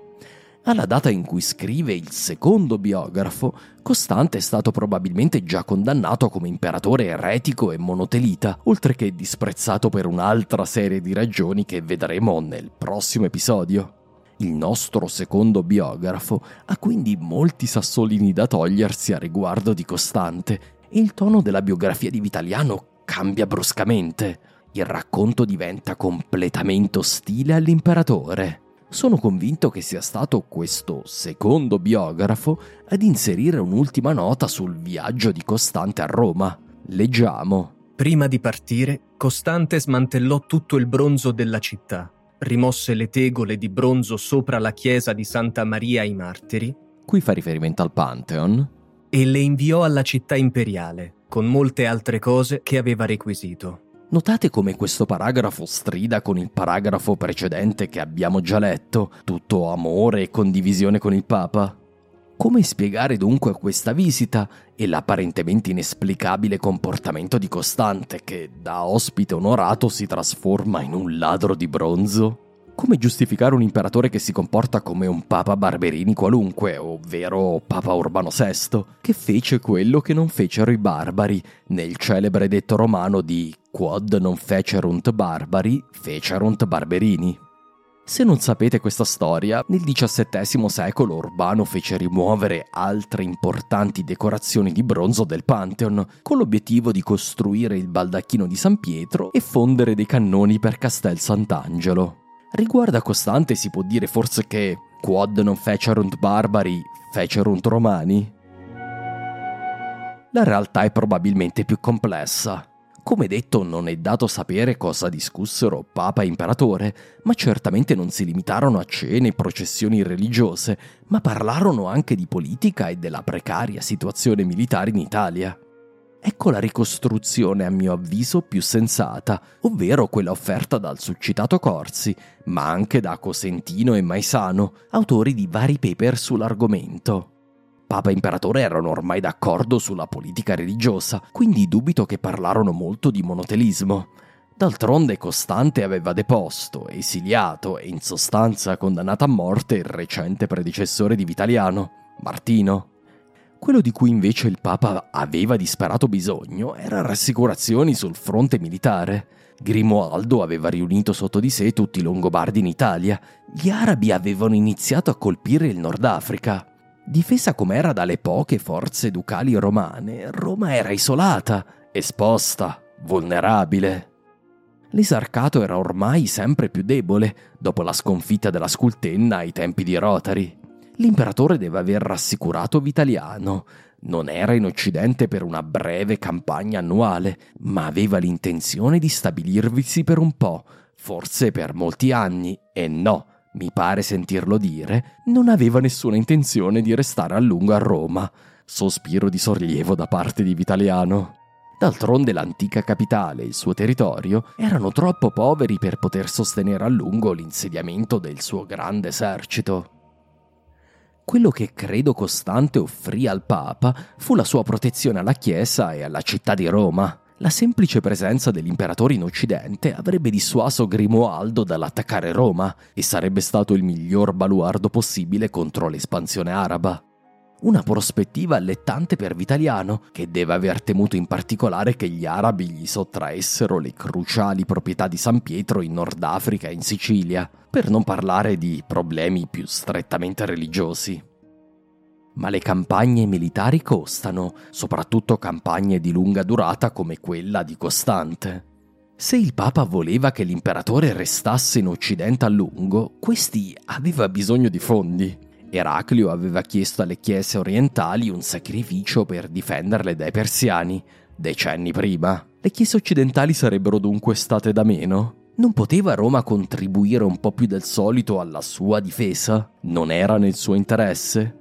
Alla data in cui scrive il secondo biografo, Costante è stato probabilmente già condannato come imperatore eretico e monotelita, oltre che disprezzato per un'altra serie di ragioni che vedremo nel prossimo episodio. Il nostro secondo biografo ha quindi molti sassolini da togliersi a riguardo di Costante e il tono della biografia di Vitaliano cambia bruscamente. Il racconto diventa completamente ostile all'imperatore. Sono convinto che sia stato questo secondo biografo ad inserire un'ultima nota sul viaggio di Costante a Roma. Leggiamo. Prima di partire, Costante smantellò tutto il bronzo della città, rimosse le tegole di bronzo sopra la chiesa di Santa Maria ai Martiri. Qui fa riferimento al Pantheon. E le inviò alla città imperiale, con molte altre cose che aveva requisito. Notate come questo paragrafo strida con il paragrafo precedente che abbiamo già letto, tutto amore e condivisione con il Papa? Come spiegare dunque questa visita e l'apparentemente inesplicabile comportamento di Costante che da ospite onorato si trasforma in un ladro di bronzo? Come giustificare un imperatore che si comporta come un papa Barberini qualunque, ovvero Papa Urbano VI, che fece quello che non fecero i barbari, nel celebre detto romano di quod non fecerunt barbari, fecerunt barberini? Se non sapete questa storia, nel XVII secolo Urbano fece rimuovere altre importanti decorazioni di bronzo del Pantheon, con l'obiettivo di costruire il baldacchino di San Pietro e fondere dei cannoni per Castel Sant'Angelo. Riguardo a Costante si può dire forse che quod non fecerunt barbari, fecerunt romani? La realtà è probabilmente più complessa. Come detto, non è dato sapere cosa discussero Papa e Imperatore, ma certamente non si limitarono a cene e processioni religiose, ma parlarono anche di politica e della precaria situazione militare in Italia. Ecco la ricostruzione a mio avviso più sensata, ovvero quella offerta dal succitato Corsi, ma anche da Cosentino e Maisano, autori di vari paper sull'argomento. Papa e Imperatore erano ormai d'accordo sulla politica religiosa, quindi dubito che parlarono molto di monotelismo. D'altronde Costante aveva deposto, esiliato e in sostanza condannato a morte il recente predecessore di Vitaliano, Martino. Quello di cui invece il Papa aveva disperato bisogno era rassicurazioni sul fronte militare. Grimoaldo aveva riunito sotto di sé tutti i Longobardi in Italia. Gli arabi avevano iniziato a colpire il Nord Africa. Difesa com'era dalle poche forze ducali romane, Roma era isolata, esposta, vulnerabile. L'esarcato era ormai sempre più debole dopo la sconfitta della Scultenna ai tempi di Rotari. L'imperatore deve aver rassicurato Vitaliano. Non era in Occidente per una breve campagna annuale, ma aveva l'intenzione di stabilirvisi per un po', forse per molti anni, e no, mi pare sentirlo dire, non aveva nessuna intenzione di restare a lungo a Roma. Sospiro di sollievo da parte di Vitaliano. D'altronde l'antica capitale e il suo territorio erano troppo poveri per poter sostenere a lungo l'insediamento del suo grande esercito. Quello che credo Costante offrì al Papa fu la sua protezione alla Chiesa e alla città di Roma. La semplice presenza dell'imperatore in Occidente avrebbe dissuaso Grimoaldo dall'attaccare Roma e sarebbe stato il miglior baluardo possibile contro l'espansione araba. Una prospettiva allettante per Vitaliano, che deve aver temuto in particolare che gli arabi gli sottraessero le cruciali proprietà di San Pietro in Nord Africa e in Sicilia, per non parlare di problemi più strettamente religiosi. Ma le campagne militari costano, soprattutto campagne di lunga durata come quella di Costante. Se il Papa voleva che l'imperatore restasse in Occidente a lungo, questi aveva bisogno di fondi. Eraclio aveva chiesto alle chiese orientali un sacrificio per difenderle dai persiani, decenni prima. Le chiese occidentali sarebbero dunque state da meno? Non poteva Roma contribuire un po' più del solito alla sua difesa? Non era nel suo interesse?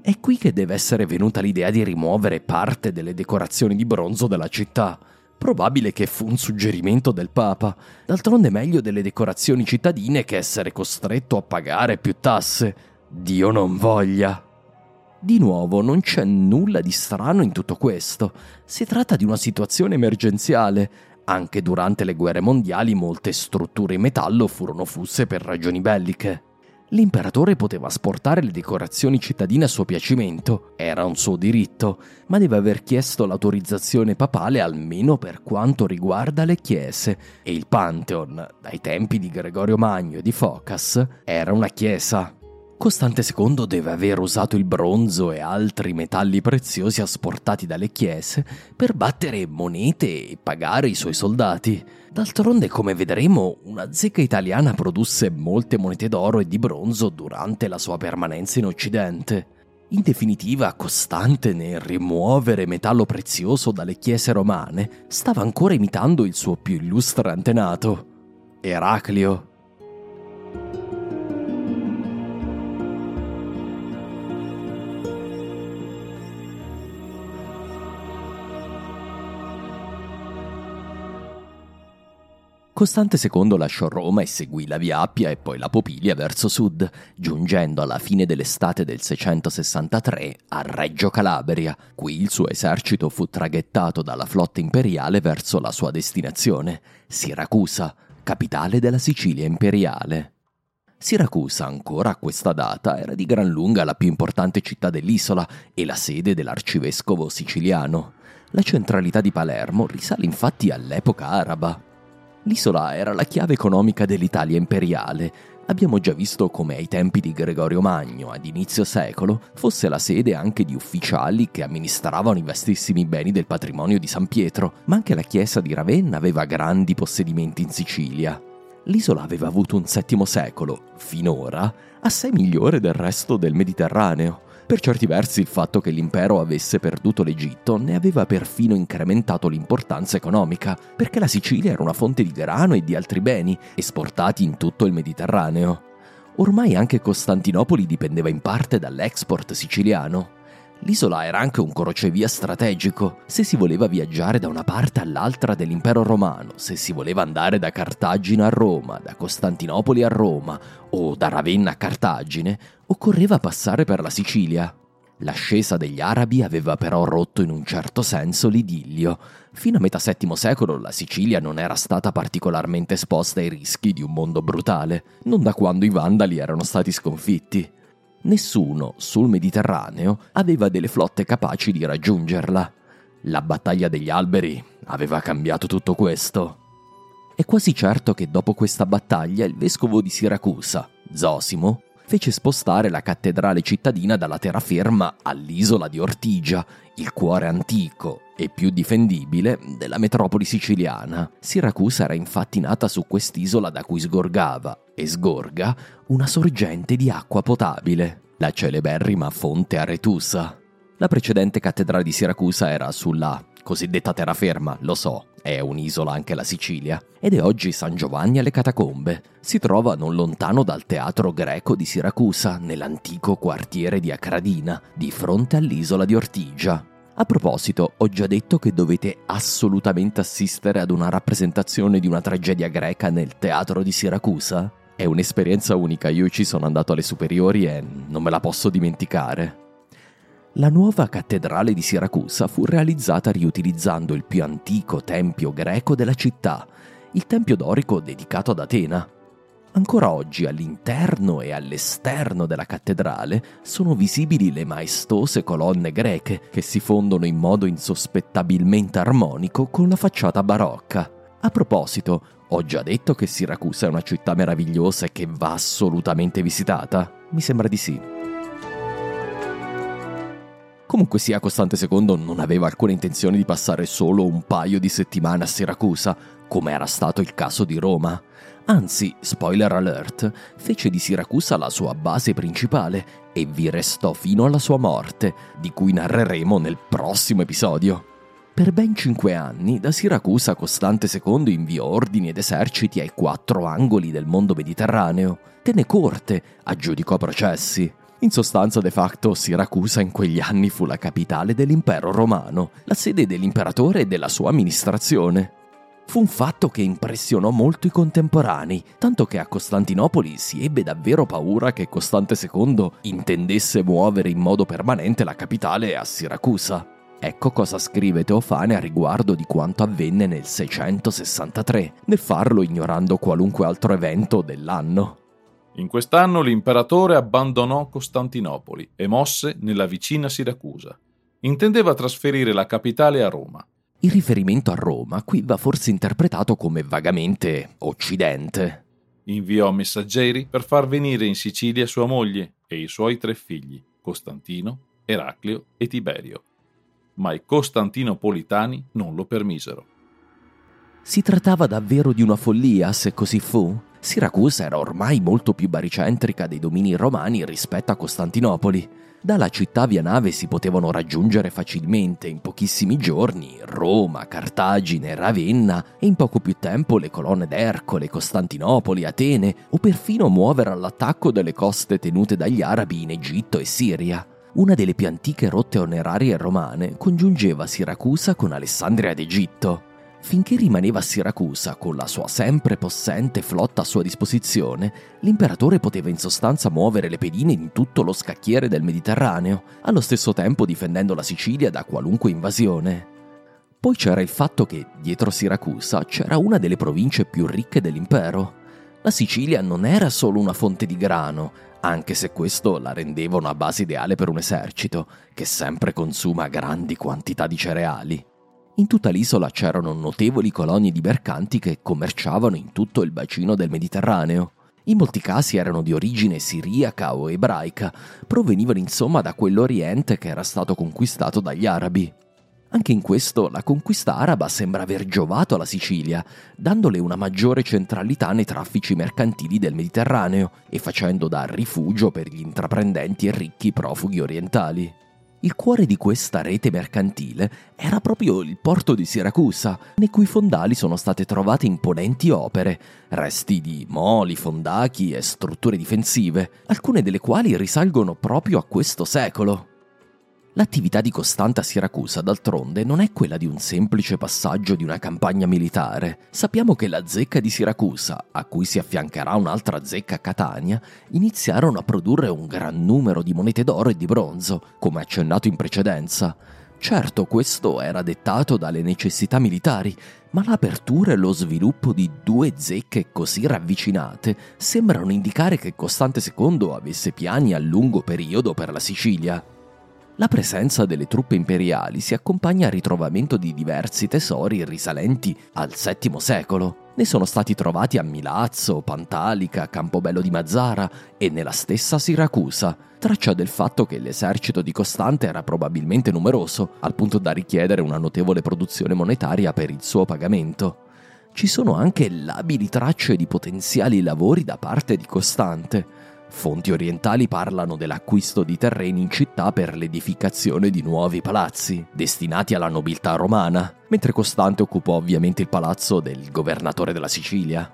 È qui che deve essere venuta l'idea di rimuovere parte delle decorazioni di bronzo della città. Probabile che fu un suggerimento del Papa. D'altronde meglio delle decorazioni cittadine che essere costretto a pagare più tasse. Dio non voglia. Di nuovo, non c'è nulla di strano in tutto questo. Si tratta di una situazione emergenziale. Anche durante le guerre mondiali molte strutture in metallo furono fusse per ragioni belliche. L'imperatore poteva sportare le decorazioni cittadine a suo piacimento, era un suo diritto, ma deve aver chiesto l'autorizzazione papale almeno per quanto riguarda le chiese, e il Pantheon, dai tempi di Gregorio Magno e di Focas, era una chiesa. Costante II deve aver usato il bronzo e altri metalli preziosi asportati dalle chiese per battere monete e pagare i suoi soldati. D'altronde, come vedremo, una zecca italiana produsse molte monete d'oro e di bronzo durante la sua permanenza in Occidente. in definitiva costante nel rimuovere metallo prezioso dalle chiese romane, stava ancora imitando il suo più illustre antenato, Eraclio. Costante II lasciò Roma e seguì la Via Appia e poi la Popilia verso sud, giungendo alla fine dell'estate del 663 a Reggio Calabria. Qui il suo esercito fu traghettato dalla flotta imperiale verso la sua destinazione, Siracusa, capitale della Sicilia imperiale. Siracusa ancora a questa data era di gran lunga la più importante città dell'isola e la sede dell'arcivescovo siciliano. La centralità di Palermo risale infatti all'epoca araba. L'isola era la chiave economica dell'Italia imperiale. Abbiamo già visto come ai tempi di Gregorio Magno, ad inizio secolo, fosse la sede anche di ufficiali che amministravano i vastissimi beni del patrimonio di San Pietro, ma anche la chiesa di Ravenna aveva grandi possedimenti in Sicilia. L'isola aveva avuto un VII secolo, finora, assai migliore del resto del Mediterraneo. Per certi versi il fatto che l'impero avesse perduto l'Egitto ne aveva perfino incrementato l'importanza economica, perché la Sicilia era una fonte di grano e di altri beni, esportati in tutto il Mediterraneo. Ormai anche Costantinopoli dipendeva in parte dall'export siciliano. L'isola era anche un crocevia strategico. Se si voleva viaggiare da una parte all'altra dell'impero romano, se si voleva andare da Cartagine a Roma, da Costantinopoli a Roma o da Ravenna a Cartagine, occorreva passare per la Sicilia. L'ascesa degli arabi aveva però rotto in un certo senso l'idillio. Fino a metà VII secolo la Sicilia non era stata particolarmente esposta ai rischi di un mondo brutale, non da quando i vandali erano stati sconfitti. Nessuno sul Mediterraneo aveva delle flotte capaci di raggiungerla. La battaglia degli alberi aveva cambiato tutto questo. È quasi certo che dopo questa battaglia il vescovo di Siracusa, Zosimo, fece spostare la cattedrale cittadina dalla terraferma all'isola di Ortigia, il cuore antico e più difendibile della metropoli siciliana. Siracusa era infatti nata su quest'isola da cui sgorgava e sgorga una sorgente di acqua potabile, la celeberrima fonte Aretusa. La precedente cattedrale di Siracusa era sulla cosiddetta terraferma, lo so, è un'isola anche la Sicilia, ed è oggi San Giovanni alle Catacombe. Si trova non lontano dal teatro greco di Siracusa, nell'antico quartiere di Acradina, di fronte all'isola di Ortigia. A proposito, ho già detto che dovete assolutamente assistere ad una rappresentazione di una tragedia greca nel teatro di Siracusa? È un'esperienza unica, io ci sono andato alle superiori e non me la posso dimenticare. La nuova cattedrale di Siracusa fu realizzata riutilizzando il più antico tempio greco della città, il tempio dorico dedicato ad Atena. Ancora oggi all'interno e all'esterno della cattedrale sono visibili le maestose colonne greche che si fondono in modo insospettabilmente armonico con la facciata barocca. A proposito, ho già detto che Siracusa è una città meravigliosa e che va assolutamente visitata? Mi sembra di sì. Comunque sia, Costante II non aveva alcuna intenzione di passare solo un paio di settimane a Siracusa, come era stato il caso di Roma. Anzi, spoiler alert, fece di Siracusa la sua base principale e vi restò fino alla sua morte, di cui narreremo nel prossimo episodio. Per ben cinque anni, da Siracusa Costante II inviò ordini ed eserciti ai quattro angoli del mondo mediterraneo, tenne corte, aggiudicò processi. In sostanza, de facto, Siracusa in quegli anni fu la capitale dell'impero romano, la sede dell'imperatore e della sua amministrazione. Fu un fatto che impressionò molto i contemporanei, tanto che a Costantinopoli si ebbe davvero paura che Costante II intendesse muovere in modo permanente la capitale a Siracusa. Ecco cosa scrive Teofane a riguardo di quanto avvenne nel 663, nel farlo ignorando qualunque altro evento dell'anno. In quest'anno l'imperatore abbandonò Costantinopoli e mosse nella vicina Siracusa. Intendeva trasferire la capitale a Roma. Il riferimento a Roma qui va forse interpretato come vagamente occidente. Inviò messaggeri per far venire in Sicilia sua moglie e i suoi tre figli, Costantino, Eraclio e Tiberio. Ma i costantinopolitani non lo permisero. Si trattava davvero di una follia, se così fu? Siracusa era ormai molto più baricentrica dei domini romani rispetto a Costantinopoli. Dalla città via nave si potevano raggiungere facilmente in pochissimi giorni Roma, Cartagine, Ravenna e in poco più tempo le colonne d'Ercole, Costantinopoli, Atene o perfino muovere all'attacco delle coste tenute dagli arabi in Egitto e Siria. Una delle più antiche rotte onerarie romane congiungeva Siracusa con Alessandria d'Egitto. Finché rimaneva a Siracusa con la sua sempre possente flotta a sua disposizione, l'imperatore poteva in sostanza muovere le pedine in tutto lo scacchiere del Mediterraneo, allo stesso tempo difendendo la Sicilia da qualunque invasione. Poi c'era il fatto che dietro Siracusa c'era una delle province più ricche dell'impero. La Sicilia non era solo una fonte di grano, anche se questo la rendeva una base ideale per un esercito, che sempre consuma grandi quantità di cereali. In tutta l'isola c'erano notevoli colonie di mercanti che commerciavano in tutto il bacino del Mediterraneo. In molti casi erano di origine siriaca o ebraica, provenivano insomma da quell'Oriente che era stato conquistato dagli arabi. Anche in questo la conquista araba sembra aver giovato alla Sicilia, dandole una maggiore centralità nei traffici mercantili del Mediterraneo e facendo da rifugio per gli intraprendenti e ricchi profughi orientali. Il cuore di questa rete mercantile era proprio il porto di Siracusa, nei cui fondali sono state trovate imponenti opere, resti di moli, fondacchi e strutture difensive, alcune delle quali risalgono proprio a questo secolo. L'attività di Costanta a Siracusa, d'altronde, non è quella di un semplice passaggio di una campagna militare. Sappiamo che la zecca di Siracusa, a cui si affiancherà un'altra zecca a Catania, iniziarono a produrre un gran numero di monete d'oro e di bronzo, come accennato in precedenza. Certo, questo era dettato dalle necessità militari, ma l'apertura e lo sviluppo di due zecche così ravvicinate sembrano indicare che Costante II avesse piani a lungo periodo per la Sicilia. La presenza delle truppe imperiali si accompagna al ritrovamento di diversi tesori risalenti al VII secolo. Ne sono stati trovati a Milazzo, Pantalica, Campobello di Mazzara e nella stessa Siracusa, traccia del fatto che l'esercito di Costante era probabilmente numeroso, al punto da richiedere una notevole produzione monetaria per il suo pagamento. Ci sono anche labili tracce di potenziali lavori da parte di Costante, Fonti orientali parlano dell'acquisto di terreni in città per l'edificazione di nuovi palazzi, destinati alla nobiltà romana, mentre Costante occupò ovviamente il palazzo del governatore della Sicilia.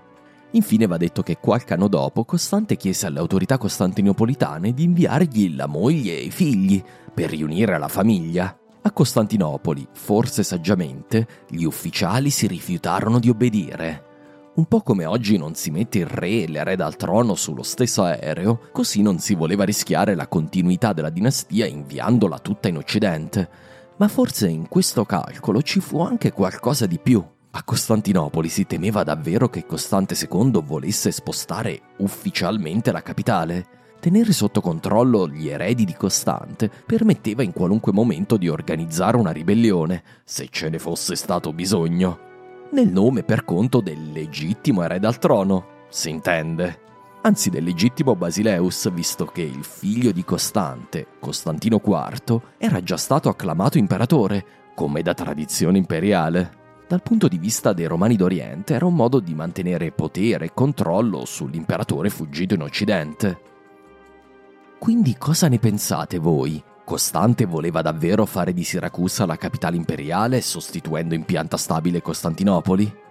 Infine va detto che qualche anno dopo Costante chiese alle autorità costantinopolitane di inviargli la moglie e i figli per riunire la famiglia. A Costantinopoli, forse saggiamente, gli ufficiali si rifiutarono di obbedire un po' come oggi non si mette il re e l'erede al trono sullo stesso aereo, così non si voleva rischiare la continuità della dinastia inviandola tutta in Occidente. Ma forse in questo calcolo ci fu anche qualcosa di più. A Costantinopoli si temeva davvero che Costante II volesse spostare ufficialmente la capitale. Tenere sotto controllo gli eredi di Costante permetteva in qualunque momento di organizzare una ribellione, se ce ne fosse stato bisogno nel nome per conto del legittimo erede al trono, si intende. Anzi del legittimo Basileus, visto che il figlio di Costante, Costantino IV, era già stato acclamato imperatore, come da tradizione imperiale. Dal punto di vista dei Romani d'Oriente era un modo di mantenere potere e controllo sull'imperatore fuggito in Occidente. Quindi cosa ne pensate voi? Costante voleva davvero fare di Siracusa la capitale imperiale sostituendo in pianta stabile Costantinopoli?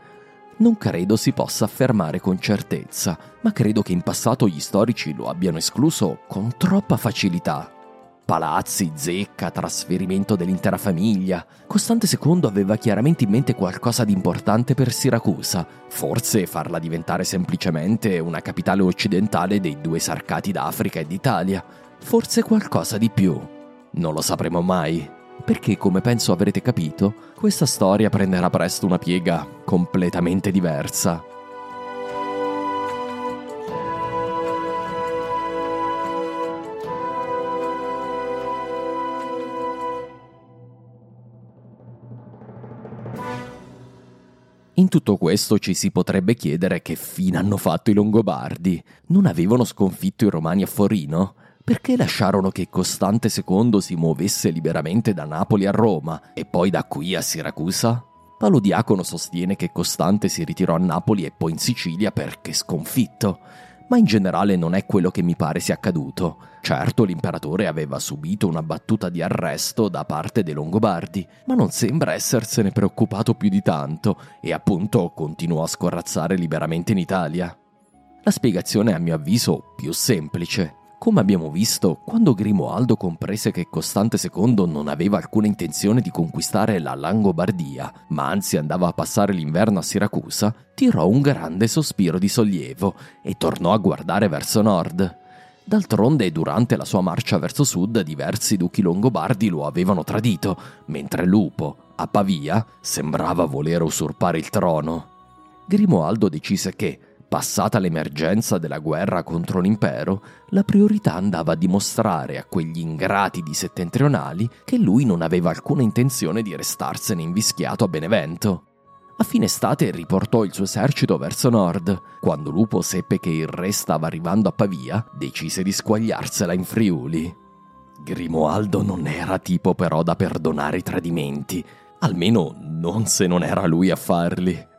Non credo si possa affermare con certezza, ma credo che in passato gli storici lo abbiano escluso con troppa facilità. Palazzi, zecca, trasferimento dell'intera famiglia. Costante II aveva chiaramente in mente qualcosa di importante per Siracusa, forse farla diventare semplicemente una capitale occidentale dei due sarcati d'Africa e d'Italia, forse qualcosa di più. Non lo sapremo mai, perché come penso avrete capito, questa storia prenderà presto una piega completamente diversa. In tutto questo ci si potrebbe chiedere che fine hanno fatto i Longobardi. Non avevano sconfitto i Romani a Forino? Perché lasciarono che Costante II si muovesse liberamente da Napoli a Roma e poi da qui a Siracusa? Paolo Diacono sostiene che Costante si ritirò a Napoli e poi in Sicilia perché sconfitto, ma in generale non è quello che mi pare sia accaduto. Certo, l'imperatore aveva subito una battuta di arresto da parte dei Longobardi, ma non sembra essersene preoccupato più di tanto e appunto continuò a scorrazzare liberamente in Italia. La spiegazione è a mio avviso più semplice. Come abbiamo visto, quando Grimoaldo comprese che Costante II non aveva alcuna intenzione di conquistare la Langobardia, ma anzi andava a passare l'inverno a Siracusa, tirò un grande sospiro di sollievo e tornò a guardare verso nord. D'altronde, durante la sua marcia verso sud, diversi duchi longobardi lo avevano tradito, mentre Lupo, a Pavia, sembrava voler usurpare il trono. Grimoaldo decise che, Passata l'emergenza della guerra contro l'impero, la priorità andava a dimostrare a quegli ingrati di settentrionali che lui non aveva alcuna intenzione di restarsene invischiato a Benevento. A fine estate riportò il suo esercito verso nord. Quando Lupo seppe che il re stava arrivando a Pavia, decise di squagliarsela in Friuli. Grimoaldo non era tipo però da perdonare i tradimenti, almeno non se non era lui a farli.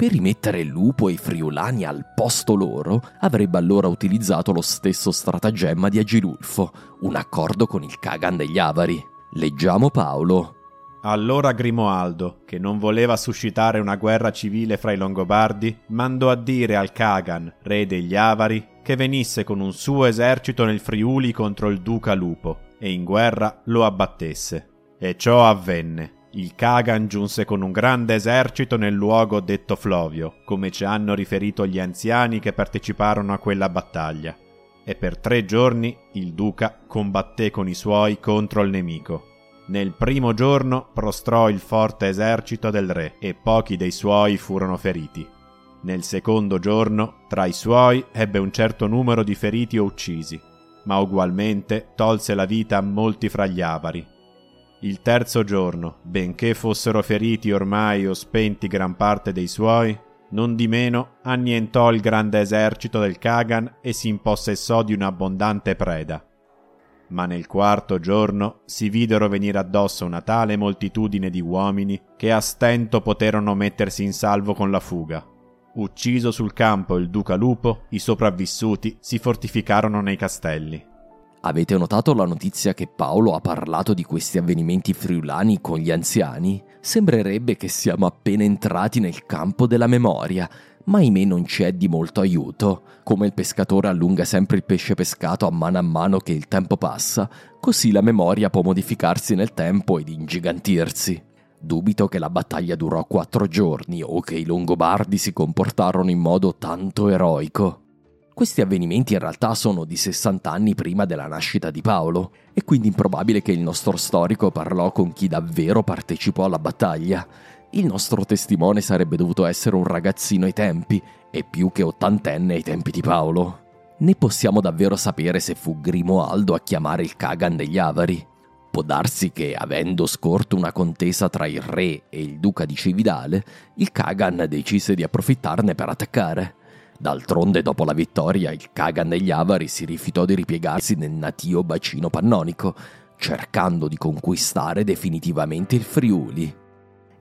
Per rimettere Lupo e i friulani al posto loro, avrebbe allora utilizzato lo stesso stratagemma di Agilulfo, un accordo con il Kagan degli Avari. Leggiamo Paolo. Allora Grimoaldo, che non voleva suscitare una guerra civile fra i Longobardi, mandò a dire al Kagan, re degli Avari, che venisse con un suo esercito nel Friuli contro il duca Lupo e in guerra lo abbattesse. E ciò avvenne. Il Kagan giunse con un grande esercito nel luogo detto Flovio, come ci hanno riferito gli anziani che parteciparono a quella battaglia, e per tre giorni il duca combatté con i suoi contro il nemico. Nel primo giorno prostrò il forte esercito del re e pochi dei suoi furono feriti. Nel secondo giorno, tra i suoi, ebbe un certo numero di feriti o uccisi, ma ugualmente tolse la vita a molti fra gli avari, il terzo giorno, benché fossero feriti ormai o spenti gran parte dei suoi, non di meno annientò il grande esercito del Kagan e si impossessò di un'abbondante preda. Ma nel quarto giorno si videro venire addosso una tale moltitudine di uomini che a stento poterono mettersi in salvo con la fuga. Ucciso sul campo il duca Lupo, i sopravvissuti si fortificarono nei castelli. Avete notato la notizia che Paolo ha parlato di questi avvenimenti friulani con gli anziani? Sembrerebbe che siamo appena entrati nel campo della memoria, ma ahimè non ci è di molto aiuto. Come il pescatore allunga sempre il pesce pescato a mano a mano che il tempo passa, così la memoria può modificarsi nel tempo ed ingigantirsi. Dubito che la battaglia durò quattro giorni o che i Longobardi si comportarono in modo tanto eroico. Questi avvenimenti in realtà sono di 60 anni prima della nascita di Paolo, è quindi improbabile che il nostro storico parlò con chi davvero partecipò alla battaglia. Il nostro testimone sarebbe dovuto essere un ragazzino ai tempi, e più che ottantenne ai tempi di Paolo. Né possiamo davvero sapere se fu Grimoaldo a chiamare il Kagan degli Avari. Può darsi che, avendo scorto una contesa tra il re e il duca di Cividale, il Kagan decise di approfittarne per attaccare. D'altronde, dopo la vittoria, il Kagan degli Avari si rifiutò di ripiegarsi nel natio bacino pannonico, cercando di conquistare definitivamente il Friuli.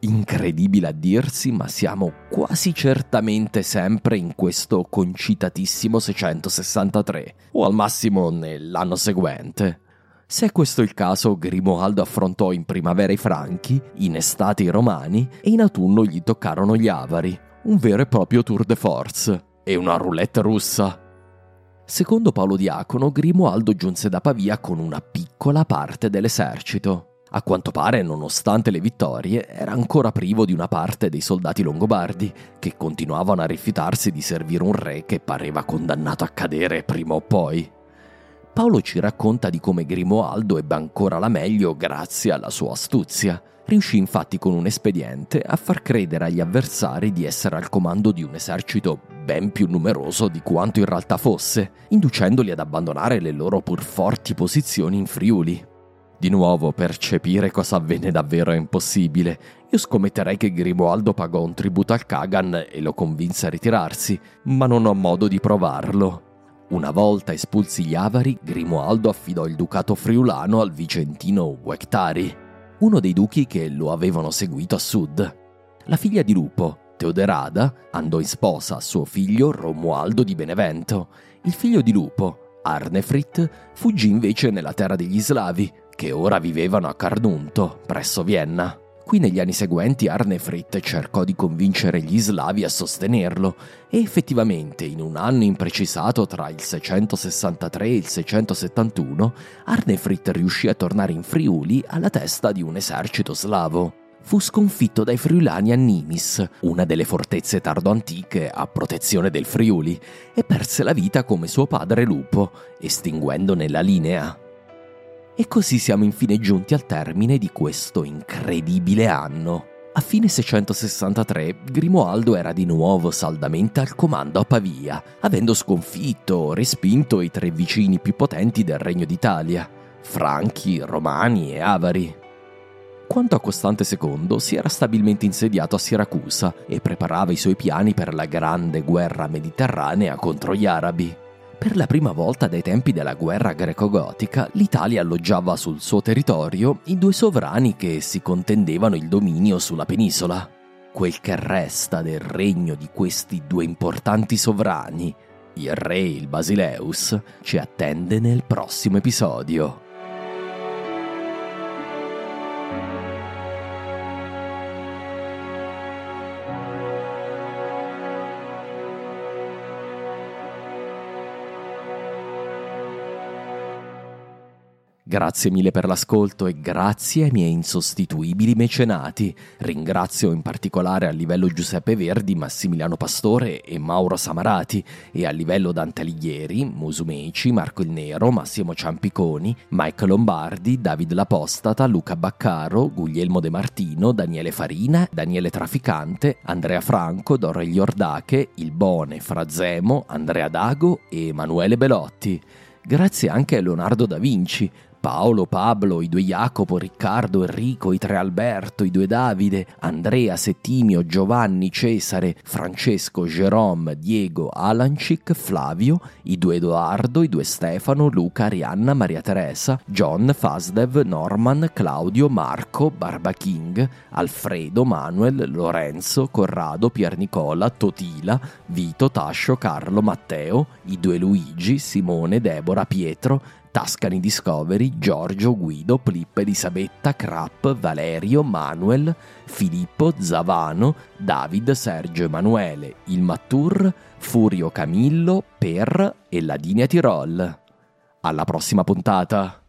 Incredibile a dirsi, ma siamo quasi certamente sempre in questo concitatissimo 663, o al massimo nell'anno seguente. Se è questo il caso, Grimoaldo affrontò in primavera i Franchi, in estate i Romani e in autunno gli toccarono gli Avari, un vero e proprio tour de force e una roulette russa. Secondo Paolo Diacono, Grimoaldo giunse da Pavia con una piccola parte dell'esercito. A quanto pare, nonostante le vittorie, era ancora privo di una parte dei soldati longobardi, che continuavano a rifiutarsi di servire un re che pareva condannato a cadere prima o poi. Paolo ci racconta di come Grimoaldo ebbe ancora la meglio grazie alla sua astuzia. Riuscì infatti con un espediente a far credere agli avversari di essere al comando di un esercito ben più numeroso di quanto in realtà fosse, inducendoli ad abbandonare le loro pur forti posizioni in Friuli. Di nuovo, percepire cosa avvenne davvero è impossibile. Io scommetterei che Grimoaldo pagò un tributo al Kagan e lo convinse a ritirarsi, ma non ho modo di provarlo. Una volta espulsi gli Avari, Grimoaldo affidò il ducato friulano al vicentino Uectari, uno dei duchi che lo avevano seguito a sud. La figlia di Lupo, Teoderada, andò in sposa a suo figlio Romualdo di Benevento. Il figlio di Lupo, Arnefrit, fuggì invece nella terra degli Slavi, che ora vivevano a Carnunto, presso Vienna. Qui negli anni seguenti Arnefrit cercò di convincere gli slavi a sostenerlo e effettivamente in un anno imprecisato tra il 663 e il 671 Arnefrit riuscì a tornare in Friuli alla testa di un esercito slavo fu sconfitto dai friulani a Nimis, una delle fortezze tardo-antiche a protezione del Friuli, e perse la vita come suo padre Lupo, estinguendone la linea. E così siamo infine giunti al termine di questo incredibile anno. A fine 663 Grimoaldo era di nuovo saldamente al comando a Pavia, avendo sconfitto o respinto i tre vicini più potenti del Regno d'Italia, Franchi, Romani e Avari. Quanto a Costante II, si era stabilmente insediato a Siracusa e preparava i suoi piani per la grande guerra mediterranea contro gli arabi. Per la prima volta dai tempi della guerra greco-gotica, l'Italia alloggiava sul suo territorio i due sovrani che si contendevano il dominio sulla penisola. Quel che resta del regno di questi due importanti sovrani, il re e il Basileus, ci attende nel prossimo episodio. Grazie mille per l'ascolto e grazie ai miei insostituibili mecenati. Ringrazio in particolare a livello Giuseppe Verdi, Massimiliano Pastore e Mauro Samarati e a livello Dante Alighieri, Musumeci, Marco il Nero, Massimo Ciampiconi, Mike Lombardi, David Lapostata, Luca Baccaro, Guglielmo De Martino, Daniele Farina, Daniele Traficante, Andrea Franco, Dorre Ordache, Il Bone, Frazemo, Andrea Dago e Emanuele Belotti. Grazie anche a Leonardo da Vinci, Paolo, Pablo, i due Jacopo, Riccardo, Enrico, i tre Alberto, i due Davide, Andrea, Settimio, Giovanni, Cesare, Francesco, Jerome, Diego, Alancic, Flavio, i due Edoardo, i due Stefano, Luca, Arianna, Maria Teresa, John, Fasdev, Norman, Claudio, Marco, Barba King, Alfredo, Manuel, Lorenzo, Corrado, Pier Nicola, Totila, Vito, Tascio, Carlo, Matteo, i due Luigi, Simone, Deborah, Pietro, Tascani Discovery, Giorgio, Guido, Plippe, Elisabetta, Krapp, Valerio, Manuel, Filippo, Zavano, David, Sergio Emanuele, Il Mattur, Furio Camillo, Per e Ladinia Tirol. Alla prossima puntata!